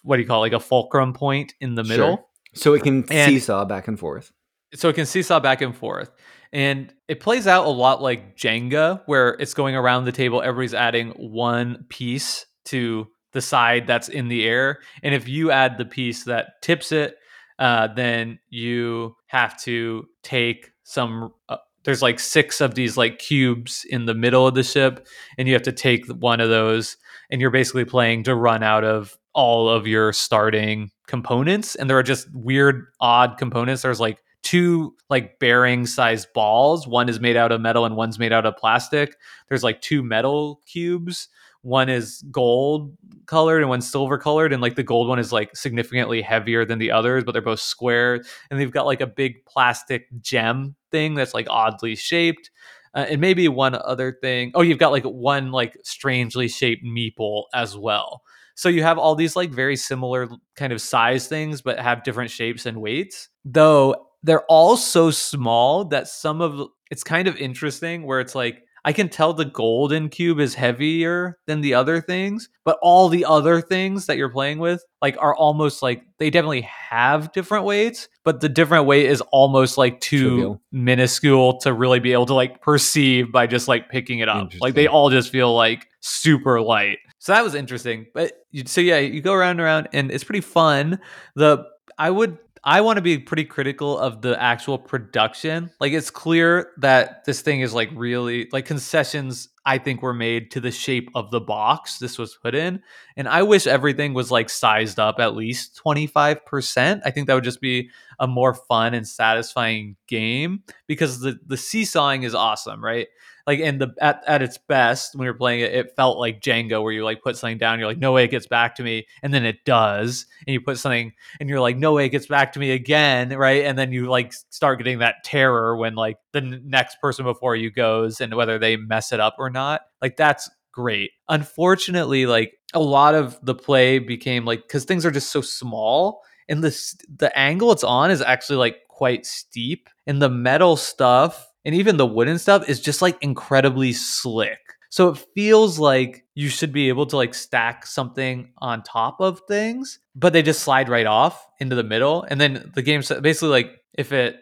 what do you call it, like a fulcrum point in the middle, sure. so it can and seesaw back and forth. So it can seesaw back and forth. And it plays out a lot like Jenga, where it's going around the table, everybody's adding one piece to the side that's in the air. And if you add the piece that tips it, uh, then you have to take some. Uh, there's like six of these like cubes in the middle of the ship, and you have to take one of those, and you're basically playing to run out of all of your starting components. And there are just weird, odd components. There's like two like bearing sized balls. One is made out of metal and one's made out of plastic. There's like two metal cubes. One is gold colored and one's silver colored. And like the gold one is like significantly heavier than the others, but they're both square. And they've got like a big plastic gem thing that's like oddly shaped. Uh, and maybe one other thing. Oh, you've got like one like strangely shaped meeple as well. So you have all these like very similar kind of size things, but have different shapes and weights. Though they're all so small that some of it's kind of interesting where it's like I can tell the golden cube is heavier than the other things, but all the other things that you're playing with like are almost like they definitely have different weights, but the different weight is almost like too Trivial. minuscule to really be able to like perceive by just like picking it up. Like they all just feel like super light. So that was interesting. But you, so yeah, you go around and around and it's pretty fun. The I would I want to be pretty critical of the actual production. Like it's clear that this thing is like really like concessions I think were made to the shape of the box this was put in. And I wish everything was like sized up at least 25%. I think that would just be a more fun and satisfying game because the the seesawing is awesome, right? Like in the at, at its best when you're playing it it felt like jenga where you like put something down you're like no way it gets back to me and then it does and you put something and you're like no way it gets back to me again right? And then you like start getting that terror when like the next person before you goes and whether they mess it up or not like that's great. Unfortunately like a lot of the play became like because things are just so small and the the angle it's on is actually like quite steep and the metal stuff and even the wooden stuff is just like incredibly slick. So it feels like you should be able to like stack something on top of things, but they just slide right off into the middle. And then the game basically like if it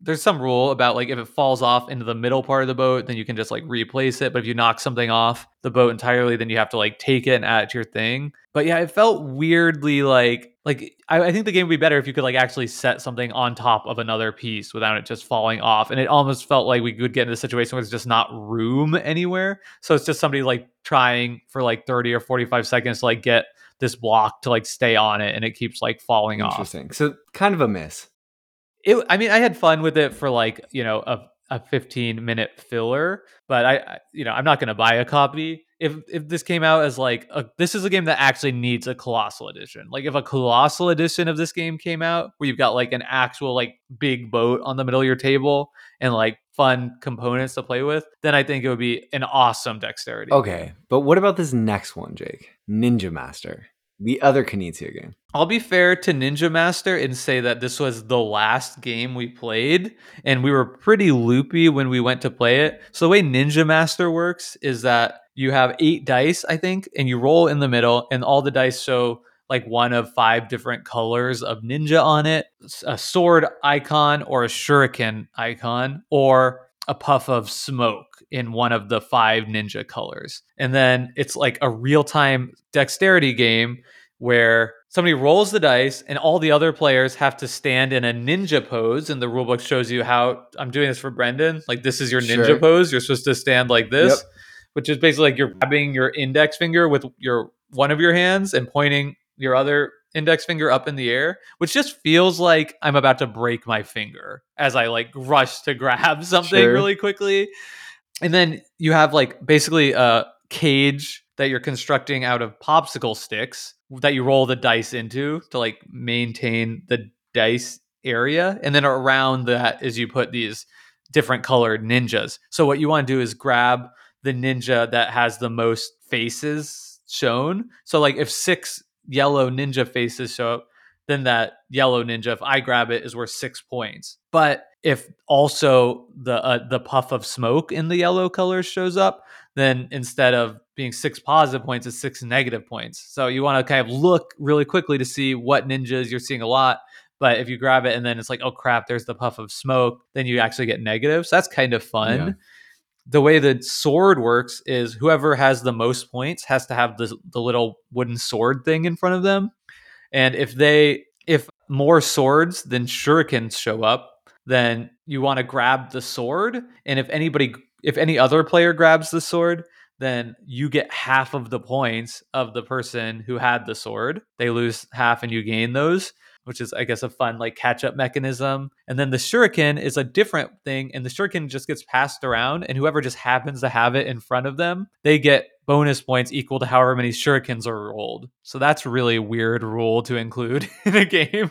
there's some rule about like if it falls off into the middle part of the boat, then you can just like replace it. But if you knock something off the boat entirely, then you have to like take it and add it to your thing. But yeah, it felt weirdly like like I, I think the game would be better if you could like actually set something on top of another piece without it just falling off. And it almost felt like we could get into a situation where there's just not room anywhere. So it's just somebody like trying for like 30 or 45 seconds to like get this block to like stay on it and it keeps like falling Interesting. off. So kind of a miss. It I mean I had fun with it for like, you know, a a 15 minute filler, but I, I you know, I'm not going to buy a copy. If if this came out as like a, this is a game that actually needs a colossal edition. Like if a colossal edition of this game came out where you've got like an actual like big boat on the middle of your table and like fun components to play with, then I think it would be an awesome dexterity. Okay, but what about this next one, Jake? Ninja Master, the other Knizia game. I'll be fair to Ninja Master and say that this was the last game we played, and we were pretty loopy when we went to play it. So, the way Ninja Master works is that you have eight dice, I think, and you roll in the middle, and all the dice show like one of five different colors of ninja on it a sword icon, or a shuriken icon, or a puff of smoke in one of the five ninja colors. And then it's like a real time dexterity game where somebody rolls the dice and all the other players have to stand in a ninja pose and the rulebook shows you how I'm doing this for Brendan like this is your ninja Sure. pose you're supposed to stand like this Yep. Which is basically like you're grabbing your index finger with your one of your hands and pointing your other index finger up in the air which just feels like I'm about to break my finger as I like rush to grab something Sure. really quickly. And then you have like basically a cage that you're constructing out of popsicle sticks that you roll the dice into to like maintain the dice area. And then around that is you put these different colored ninjas. So what you want to do is grab the ninja that has the most faces shown. So like if six yellow ninja faces show up then that yellow ninja if i grab it is worth six points. But if also the uh, the puff of smoke in the yellow color shows up then instead of being six positive points it's six negative points. So you want to kind of look really quickly to see what ninjas you're seeing a lot. But if you grab it and then it's like oh crap there's the puff of smoke then you actually get negative. So that's kind of fun. Yeah. The way the sword works is whoever has the most points has to have the, the little wooden sword thing in front of them. And if they if more swords than shurikens show up then you want to grab the sword. And if anybody if any other player grabs the sword then you get half of the points of the person who had the sword. They lose half and you gain those which is i guess a fun like catch up mechanism. And then the shuriken is a different thing and the shuriken just gets passed around and whoever just happens to have it in front of them they get bonus points equal to however many shurikens are rolled. So that's really a weird rule to include in a game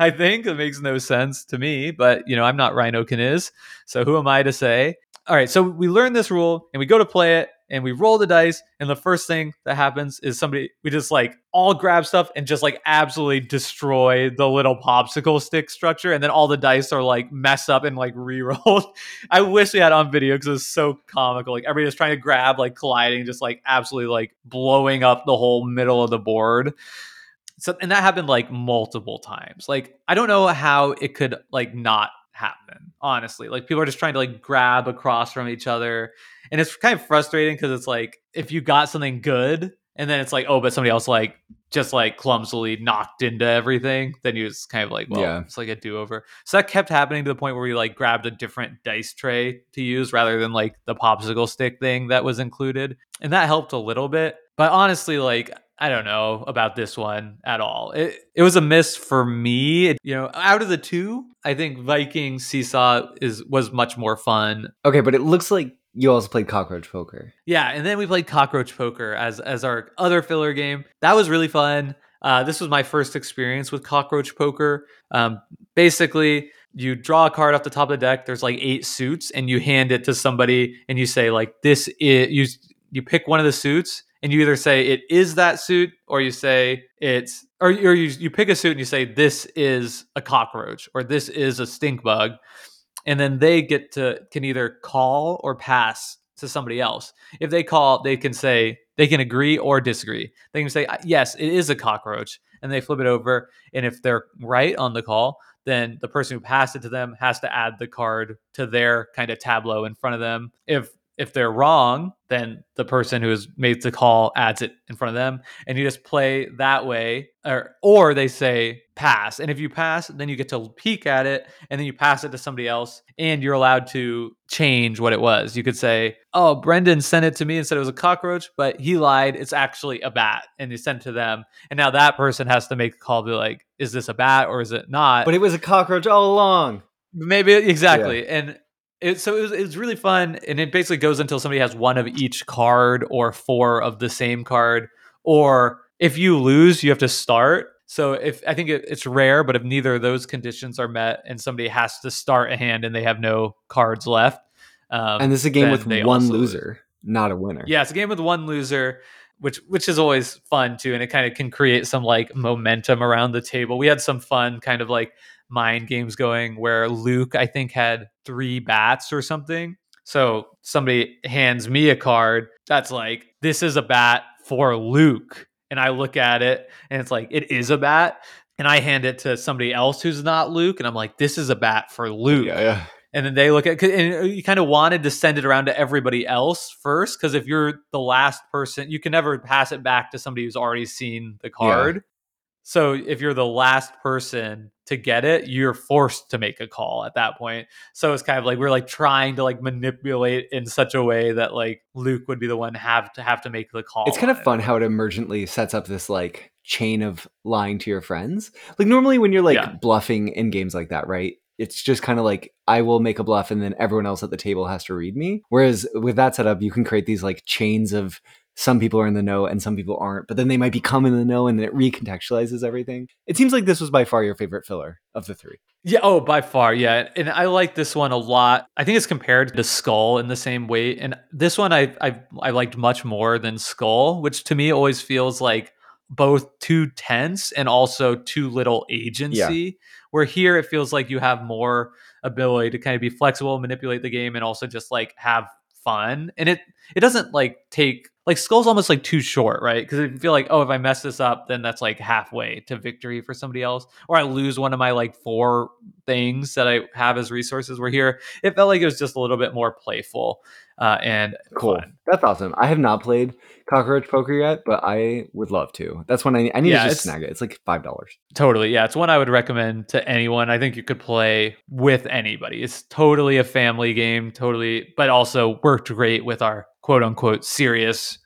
i think. It makes no sense to me but you know i'm not Reiner Kniz, so who am i to say? All right so we learn this rule and we go to play it and we roll the dice and the first thing that happens is somebody we just like all grab stuff and just like absolutely destroy the little popsicle stick structure and then all the dice are like messed up and like re-rolled. I wish we had on video because it was so comical like everybody was trying to grab like colliding just like absolutely like blowing up the whole middle of the board. So and that happened like multiple times. Like i don't know how it could like not happen honestly. Like people are just trying to like grab across from each other. And it's kind of frustrating because it's like if you got something good and then it's like oh but somebody else like just like clumsily knocked into everything then you just kind of like well Yeah. it's like a do-over. So that kept happening to the point where we like grabbed a different dice tray to use rather than like the popsicle stick thing that was included. And that helped a little bit. But honestly like I don't know about this one at all. It it was a miss for me. It- you know, out of the two, I think Viking Seesaw is was much more fun. Okay, but it looks like you also played Cockroach Poker. Yeah, and then we played Cockroach Poker as as our other filler game. That was really fun. Uh, this was my first experience with Cockroach Poker. Um, basically, you draw a card off the top of the deck. There's like eight suits, and you hand it to somebody, and you say like, "This is you." You pick one of the suits, and you either say it is that suit, or you say it's, or, or you you pick a suit and you say this is a cockroach, or this is a stink bug, and then they get to can either call or pass to somebody else. If they call, they can say They can agree or disagree. They can say, yes, it is a cockroach, and they flip it over. And if they're right on the call, then the person who passed it to them has to add the card to their kind of tableau in front of them. If if they're wrong, then the person who has made the call adds it in front of them, and you just play that way. Or, or they say pass, and if you pass, then you get to peek at it, and then you pass it to somebody else, and you're allowed to change what it was. You could say, "Oh, Brendan sent it to me and said it was a cockroach, but he lied. It's actually a bat," and you sent it to them, and now that person has to make a call, be like, "Is this a bat or is it not?" But it was a cockroach all along. Maybe exactly, yeah. and it, so it was, it was really fun, and it basically goes until somebody has one of each card or four of the same card, or if you lose, you have to start. So if I think it, it's rare, but if neither of those conditions are met, and somebody has to start a hand and they have no cards left, um, and this is a game with one loser, lose. not a winner. Yeah, it's a game with one loser, which which is always fun too, and it kind of can create some like momentum around the table. We had some fun kind of like mind games going where Luke, I think, had three bats or something. So somebody hands me a card that's like, this is a bat for Luke. And I look at it and it's like, it is a bat. And I hand it to somebody else who's not Luke. And I'm like, this is a bat for Luke. Yeah, yeah. And then they look at and uh, you kind of wanted to send it around to everybody else first. Cause if you're the last person, you can never pass it back to somebody who's already seen the card. Yeah. So if you're the last person to get it, you're forced to make a call at that point. So it's kind of like we're like trying to like manipulate in such a way that like Luke would be the one have to have to make the call. It's kind of fun how it emergently sets up this like chain of lying to your friends. Like normally when you're like yeah. bluffing in games like that, right? It's just kind of like I will make a bluff and then everyone else at the table has to read me. Whereas with that setup, you can create these like chains of some people are in the know and some people aren't, but then they might become in the know and then it recontextualizes everything. It seems like this was by far your favorite filler of the three. Yeah, oh, by far, yeah. And I like this one a lot. I think it's compared to Skull in the same way. And this one I I I liked much more than Skull, which to me always feels like both too tense and also too little agency. Yeah. Where here it feels like you have more ability to kind of be flexible, manipulate the game, and also just like have fun. And it it doesn't like take like Skull's almost like too short, right? Because I feel like, oh, if I mess this up, then that's like halfway to victory for somebody else, or I lose one of my like four things that I have as resources. Where here, it felt like it was just a little bit more playful uh, and cool. Fun. That's awesome. I have not played Cockroach Poker yet, but I would love to. That's one I, I need yeah, to just snag it. It's like five dollars. Totally, yeah. It's one I would recommend to anyone. I think you could play with anybody. It's totally a family game, totally, but also worked great with our quote unquote serious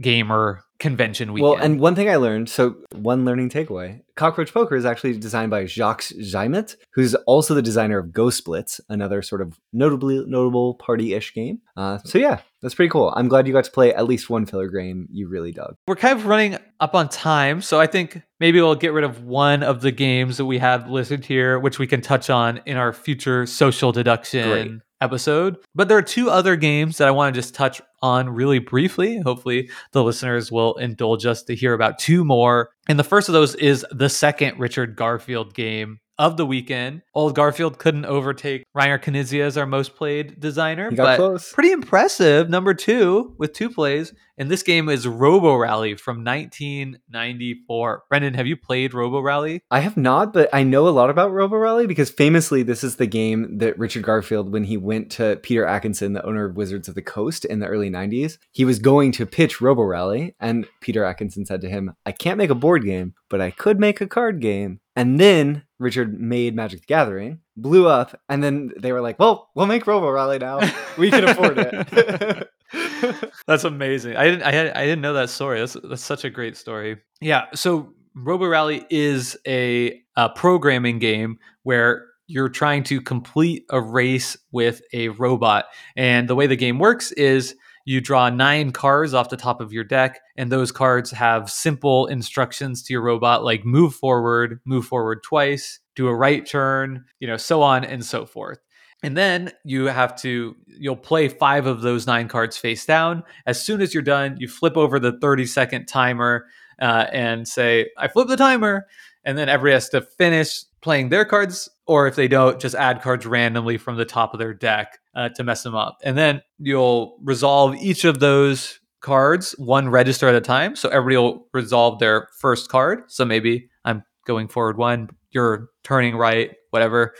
gamer convention weekend. Well, and one thing I learned, so one learning takeaway, Cockroach Poker is actually designed by Jacques Zeimet, who's also the designer of Ghost Blitz, another sort of notably notable party-ish game. Uh, so yeah, that's pretty cool. I'm glad you got to play at least one filler game you really dug. We're kind of running up on time, so I think maybe we'll get rid of one of the games that we have listed here, which we can touch on in our future social deduction Great episode. But there are two other games that I want to just touch on really briefly. Hopefully, the listeners will indulge us to hear about two more. And the first of those is the second Richard Garfield game of the weekend. Old Garfield couldn't overtake Reiner Knizia as our most played designer, but close. pretty impressive. Number two with two plays. And this game is Robo Rally from 1994. Brendan, have you played Robo Rally? I have not, but I know a lot about Robo Rally because famously, this is the game that Richard Garfield, when he went to Peter Adkison, the owner of Wizards of the Coast in the early 90s, he was going to pitch Robo Rally. And Peter Adkison said to him, I can't make a board game, but I could make a card game. And then Richard made Magic the Gathering, blew up, and then they were like, "Well, we'll make Robo Rally now. We can afford it." that's amazing. I didn't I, had, I didn't know that story. That's that's such a great story. Yeah. So Robo Rally is a, a programming game where you're trying to complete a race with a robot, and the way the game works is you draw nine cards off the top of your deck, and those cards have simple instructions to your robot like move forward, move forward twice, do a right turn, you know, so on and so forth. And then you have to, you'll play five of those nine cards face down. As soon as you're done, you flip over the 30 second timer uh, and say, I flip the timer. And then everybody has to finish playing their cards, or if they don't, just add cards randomly from the top of their deck uh, to mess them up. And then you'll resolve each of those cards, one register at a time. So everybody will resolve their first card. So maybe I'm going forward one, you're turning right, whatever.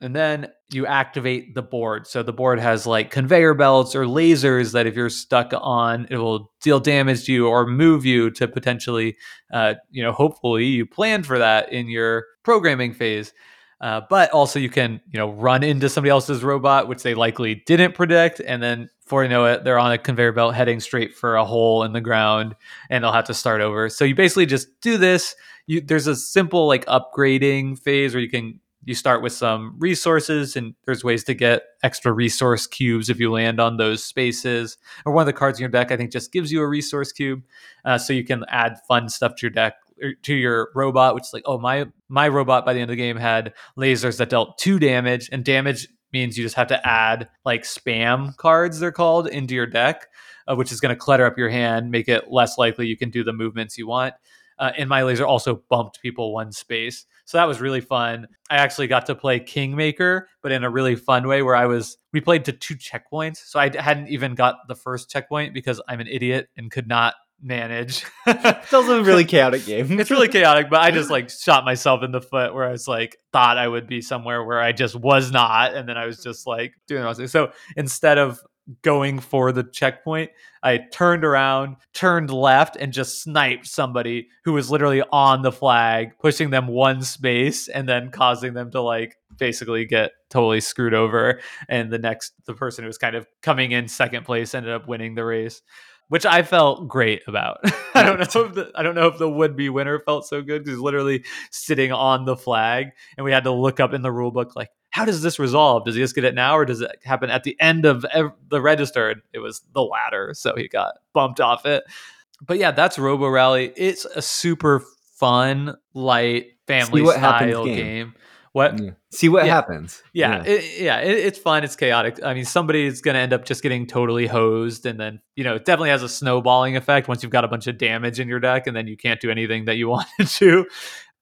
And then you activate the board. So the board has like conveyor belts or lasers that if you're stuck on, it will deal damage to you or move you to potentially, uh, you know, hopefully you planned for that in your programming phase. Uh, but also you can, you know, run into somebody else's robot, which they likely didn't predict, and then before you know it, they're on a conveyor belt heading straight for a hole in the ground, and they'll have to start over. So you basically just do this. You, there's a simple like upgrading phase where you can you start with some resources and there's ways to get extra resource cubes if you land on those spaces or one of the cards in your deck i think just gives you a resource cube uh, so you can add fun stuff to your deck to your robot which is like oh my my robot by the end of the game had lasers that dealt two damage and damage means you just have to add like spam cards they're called into your deck uh, which is going to clutter up your hand make it less likely you can do the movements you want uh, and my laser also bumped people one space. So that was really fun. I actually got to play Kingmaker, but in a really fun way where I was, we played to two checkpoints. So I hadn't even got the first checkpoint because I'm an idiot and could not manage. it's also a really chaotic game. it's really chaotic, but I just like shot myself in the foot where I was like, thought I would be somewhere where I just was not. And then I was just like doing the wrong thing. So instead of going for the checkpoint, I turned around, turned left, and just sniped somebody who was literally on the flag, pushing them one space and then causing them to like basically get totally screwed over. And the next, the person who was kind of coming in second place ended up winning the race. Which I felt great about. I don't know if the, I don't know if the would be winner felt so good because literally sitting on the flag, and we had to look up in the rule book like how does this resolve? Does he just get it now, or does it happen at the end of ev- the register? It was the latter, so he got bumped off it. But yeah, that's Robo Rally. It's a super fun, light, family style game. game. What? Yeah. See what yeah. happens. Yeah, yeah, it, yeah it, it's fun. It's chaotic. I mean, somebody's going to end up just getting totally hosed, and then you know, it definitely has a snowballing effect once you've got a bunch of damage in your deck, and then you can't do anything that you wanted to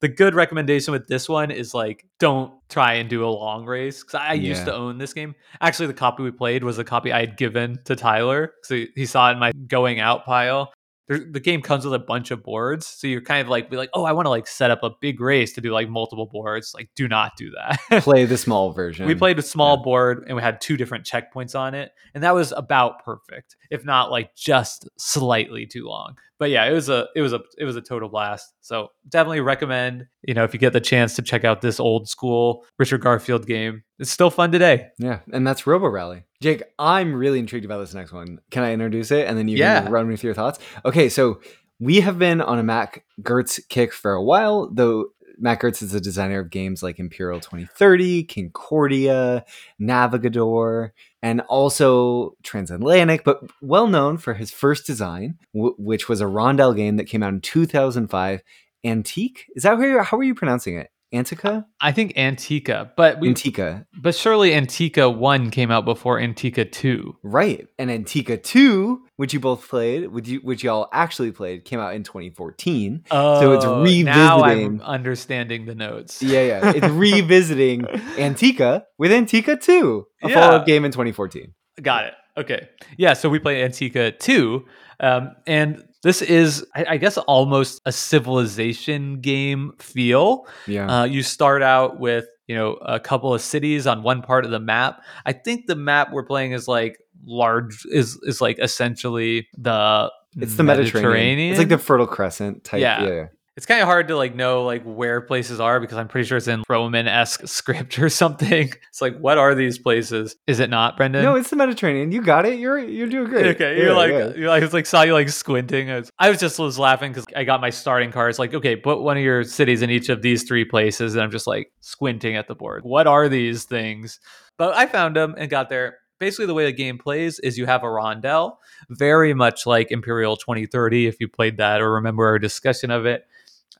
the good recommendation with this one is like don't try and do a long race because I yeah. used to own this game. Actually, the copy we played was a copy I had given to Tyler, so he, he saw it in my going out pile. The game comes with a bunch of boards, so you're kind of like be like, oh, I want to like set up a big race to do like multiple boards. Like, do not do that. Play the small version. We played a small yeah. board and we had two different checkpoints on it, and that was about perfect, if not like just slightly too long but yeah, it was a it was a it was a total blast. So definitely recommend, you know, if you get the chance to check out this old school Richard Garfield game. It's still fun today. Yeah, and that's Robo Rally. Jake, I'm really intrigued about this next one. Can I introduce it and then you yeah. can run with your thoughts? Okay, so we have been on a Mac Gerdts kick for a while, though Mac Gerdts is the designer of games like Imperial 2030, Concordia, Navegador, and also transatlantic, but well known for his first design, w- which was a rondel game that came out in 2005. Antique? Is that how how are you pronouncing it? Antica? I think Antica, but we, Antica. But surely Antike 1 came out before Antike 2. Right. And Antike 2, which you both played, which you which y'all actually played, came out in 2014. Oh, so it's revisiting now I'm understanding the notes. Yeah, yeah. It's revisiting Antike with Antike 2, a yeah. follow-up game in 2014. Got it. Okay. Yeah, so we played Antike 2. Um, and this is, I, guess, almost a civilization game feel. Yeah. Uh, you start out with you know a couple of cities on one part of the map. I think the map we're playing is like large is is like essentially the it's the Mediterranean. Mediterranean. It's like the Fertile Crescent type. Yeah. yeah it's kind of hard to like know like where places are because I'm pretty sure it's in Roman esque script or something. It's like, what are these places? Is it not, Brendan? No, it's the Mediterranean. You got it. You're you're doing great. Okay, you're like yeah. you're like it's like saw you like squinting. I was, I was just was laughing because I got my starting cards. Like, okay, put one of your cities in each of these three places, and I'm just like squinting at the board. What are these things? But I found them and got there basically the way the game plays is you have a rondel, very much like Imperial 2030, if you played that or remember our discussion of it.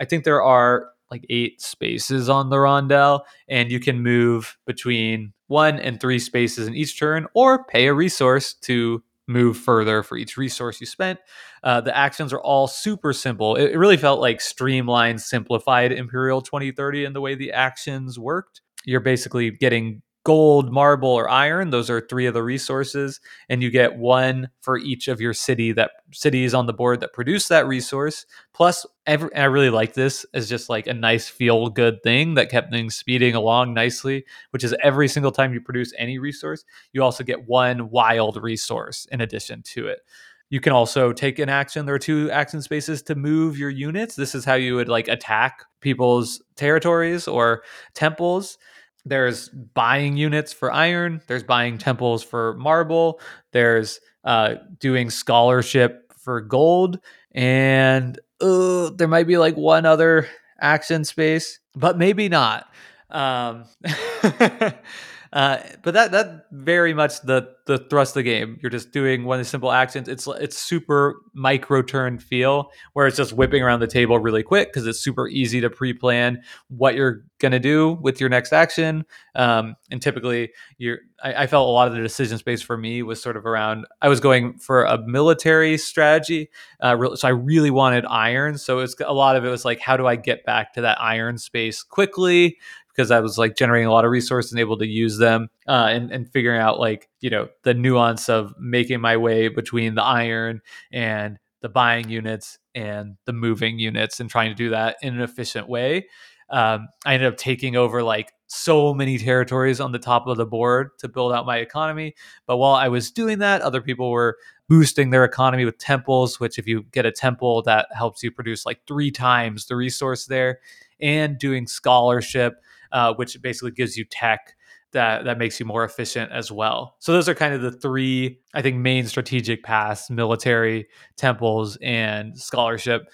I think there are like eight spaces on the rondel, and you can move between one and three spaces in each turn, or pay a resource to move further for each resource you spent. Uh, the actions are all super simple. It, it really felt like streamlined, simplified Imperial 2030 in the way the actions worked. You're basically getting gold, marble, or iron. Those are three of the resources, and you get one for each of your city that cities on the board that produce that resource. Plus, every, I really like this as just like a nice feel good thing that kept things speeding along nicely. Which is every single time you produce any resource, you also get one wild resource in addition to it. You can also take an action. There are two action spaces to move your units. This is how you would like attack people's territories or temples. There's buying units for iron. There's buying temples for marble. There's uh, doing scholarship for gold. And uh, there might be like one other action space, but maybe not. Um, uh, but that that very much the the thrust of the game. You're just doing one of the simple actions. It's it's super micro turn feel where it's just whipping around the table really quick because it's super easy to pre-plan what you're gonna do with your next action. Um, and typically, you're I, I, felt a lot of the decision space for me was sort of around. I was going for a military strategy, uh, so I really wanted iron. So it's a lot of it was like, how do I get back to that iron space quickly? Because I was like generating a lot of resources and able to use them uh, and, and figuring out like, you know, the nuance of making my way between the iron and the buying units and the moving units and trying to do that in an efficient way. Um, I ended up taking over like so many territories on the top of the board to build out my economy. But while I was doing that, other people were boosting their economy with temples, which, if you get a temple, that helps you produce like three times the resource there, and doing scholarship uh, which basically gives you tech that that makes you more efficient as well. So those are kind of the three I think main strategic paths: military, temples, and scholarship.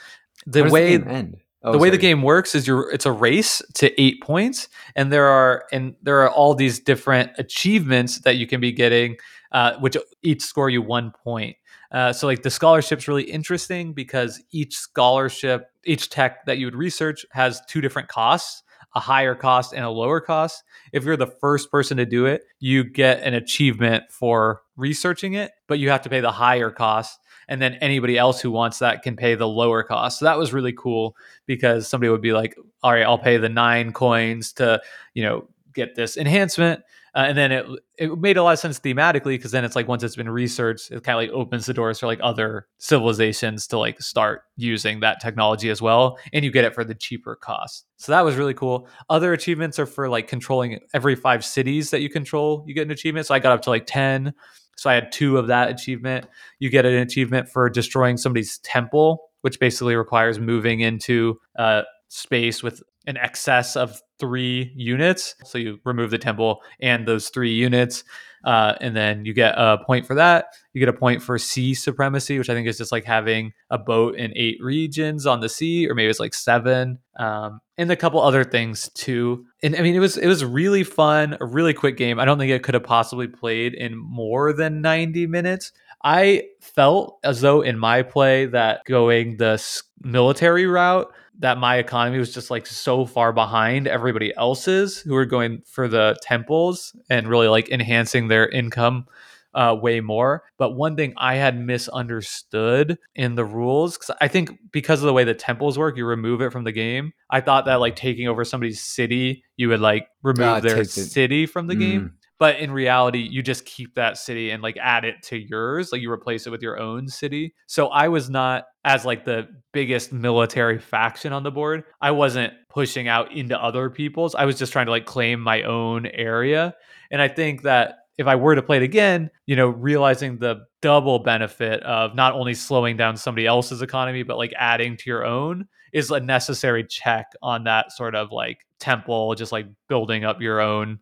The way the end? Oh, the way sorry. the game works is you're it's a race to eight points, and there are and there are all these different achievements that you can be getting, uh, which each score you one point. Uh, so like the scholarship's really interesting because each scholarship, each tech that you would research has two different costs a higher cost and a lower cost. If you're the first person to do it, you get an achievement for researching it, but you have to pay the higher cost. And then anybody else who wants that can pay the lower cost. So that was really cool because somebody would be like, all right, I'll pay the nine coins to, you know, get this enhancement uh, and then it it made a lot of sense thematically because then it's like once it's been researched, it kind of like opens the doors for like other civilizations to like start using that technology as well, and you get it for the cheaper cost. So that was really cool. Other achievements are for like controlling every five cities that you control. You get an achievement. So I got up to like ten. So I had two of that achievement. You get an achievement for destroying somebody's temple, which basically requires moving into uh, space with an excess of three units. So you remove the temple and those three units. Uh, and then you get a point for that. You get a point for sea supremacy, which I think is just like having a boat in eight regions on the sea, or maybe it's like seven. Um, and a couple other things too. And I mean, it was it was really fun, a really quick game. I don't think it could have possibly played in more than ninety minutes. I felt as though in my play that going the military route that my economy was just like so far behind everybody else's who were going for the temples and really like enhancing their income uh, way more. But one thing I had misunderstood in the rules, because I think because of the way the temples work, you remove it from the game. I thought that like taking over somebody's city, you would like remove uh, their city from the mm. game but in reality you just keep that city and like add it to yours like you replace it with your own city. So i was not as like the biggest military faction on the board. I wasn't pushing out into other people's. I was just trying to like claim my own area. And i think that if I were to play it again, you know, realizing the double benefit of not only slowing down somebody else's economy, but like adding to your own is a necessary check on that sort of like temple, just like building up your own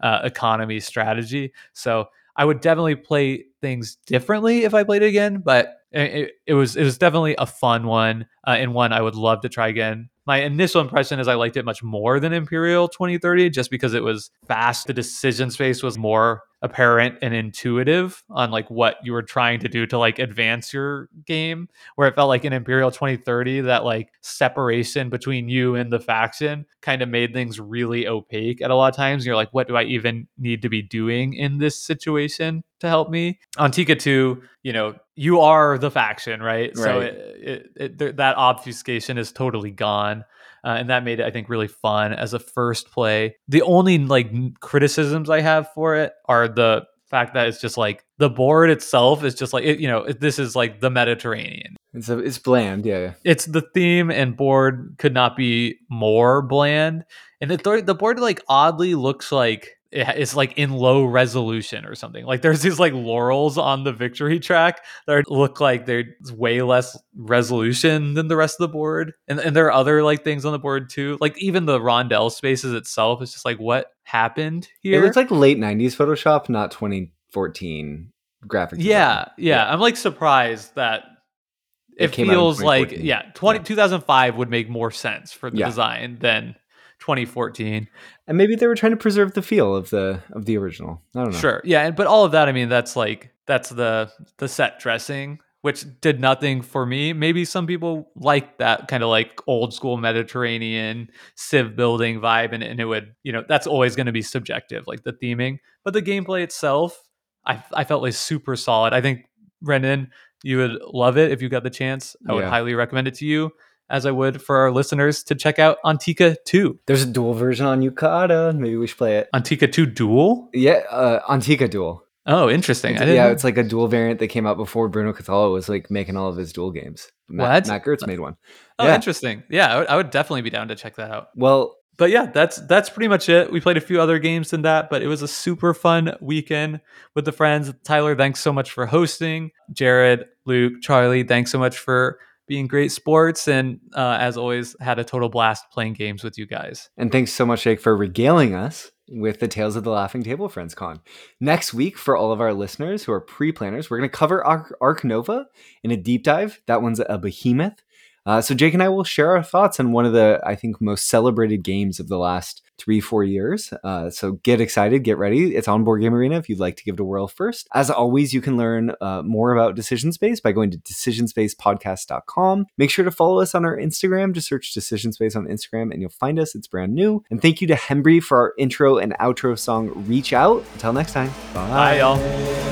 uh, economy strategy. So I would definitely play things differently if I played it again, but it, it was it was definitely a fun one uh, and one I would love to try again. My initial impression is I liked it much more than Imperial 2030 just because it was fast. The decision space was more apparent and intuitive on like what you were trying to do to like advance your game where it felt like in imperial 2030 that like separation between you and the faction kind of made things really opaque at a lot of times you're like what do i even need to be doing in this situation to help me Antike 2 you know you are the faction right, right. so it, it, it, that obfuscation is totally gone Uh, and that made it, I think, really fun as a first play. The only like criticisms I have for it are the fact that it's just like the board itself is just like it, you know it, this is like the Mediterranean. It's a, it's bland, yeah. It's the theme and board could not be more bland. And the the board like oddly looks like it's like in low resolution or something. Like there's these like laurels on the victory track that are- look like they're way less resolution than the rest of the board. And, and there are other like things on the board too. Like even the rondelle spaces itself is just like what happened here. It looks like late '90s Photoshop, not 2014 graphic. design. yeah, yeah, I'm like surprised that It it, feels like yeah, 20, Yeah. 2005 would make more sense for the Yeah. design than 2014. and maybe they were trying to preserve the feel of the of the original. I don't know. Sure. Yeah, and but all of that, I mean, that's like that's the the set dressing, which did nothing for me. Maybe some people like that kind of like old school Mediterranean civ building vibe, and, and it would, you know, that's always going to be subjective, like the theming. But the gameplay itself, I I felt was super solid. I think Brendan, you would love it if you got the chance. I would highly recommend it to you, as I would for our listeners to check out Antike 2. There's a dual version on Yucata. Maybe we should play it. Antike 2 Dual? Yeah, uh, Antike Duel. Oh, interesting. I didn't yeah, it's like a dual variant that came out before Bruno Cathala was like making all of his dual games. Matt, What? Mac Gerdts made one. Oh, Yeah. interesting. Yeah, I would, I would definitely be down to check that out. Well, But yeah, that's that's pretty much it. We played a few other games than that, but it was a super fun weekend with the friends. Tyler, thanks so much for hosting. Jared, Luke, Charlie, thanks so much for being great sports, and uh, as always, had a total blast playing games with you guys. and thanks so much, Jake, for regaling us with the Tales of the Laughing Table Friends Con. Next week, for all of our listeners who are pre planners, we're going to cover Ark, Ark Nova in a deep dive. That one's a behemoth. Uh, so Jake and I will share our thoughts on one of the, I think, most celebrated games of the last three, four years. Uh, so get excited, get ready. It's on Board Game Arena if you'd like to give it a whirl first. As always, you can learn uh, more about Decision Space by going to decisionspacepodcast.com. Make sure to follow us on our Instagram. Just search Decision Space on Instagram and you'll find us. It's brand new. And thank you to Hembree for our intro and outro song, Reach Out. Until next time, Bye, y'all.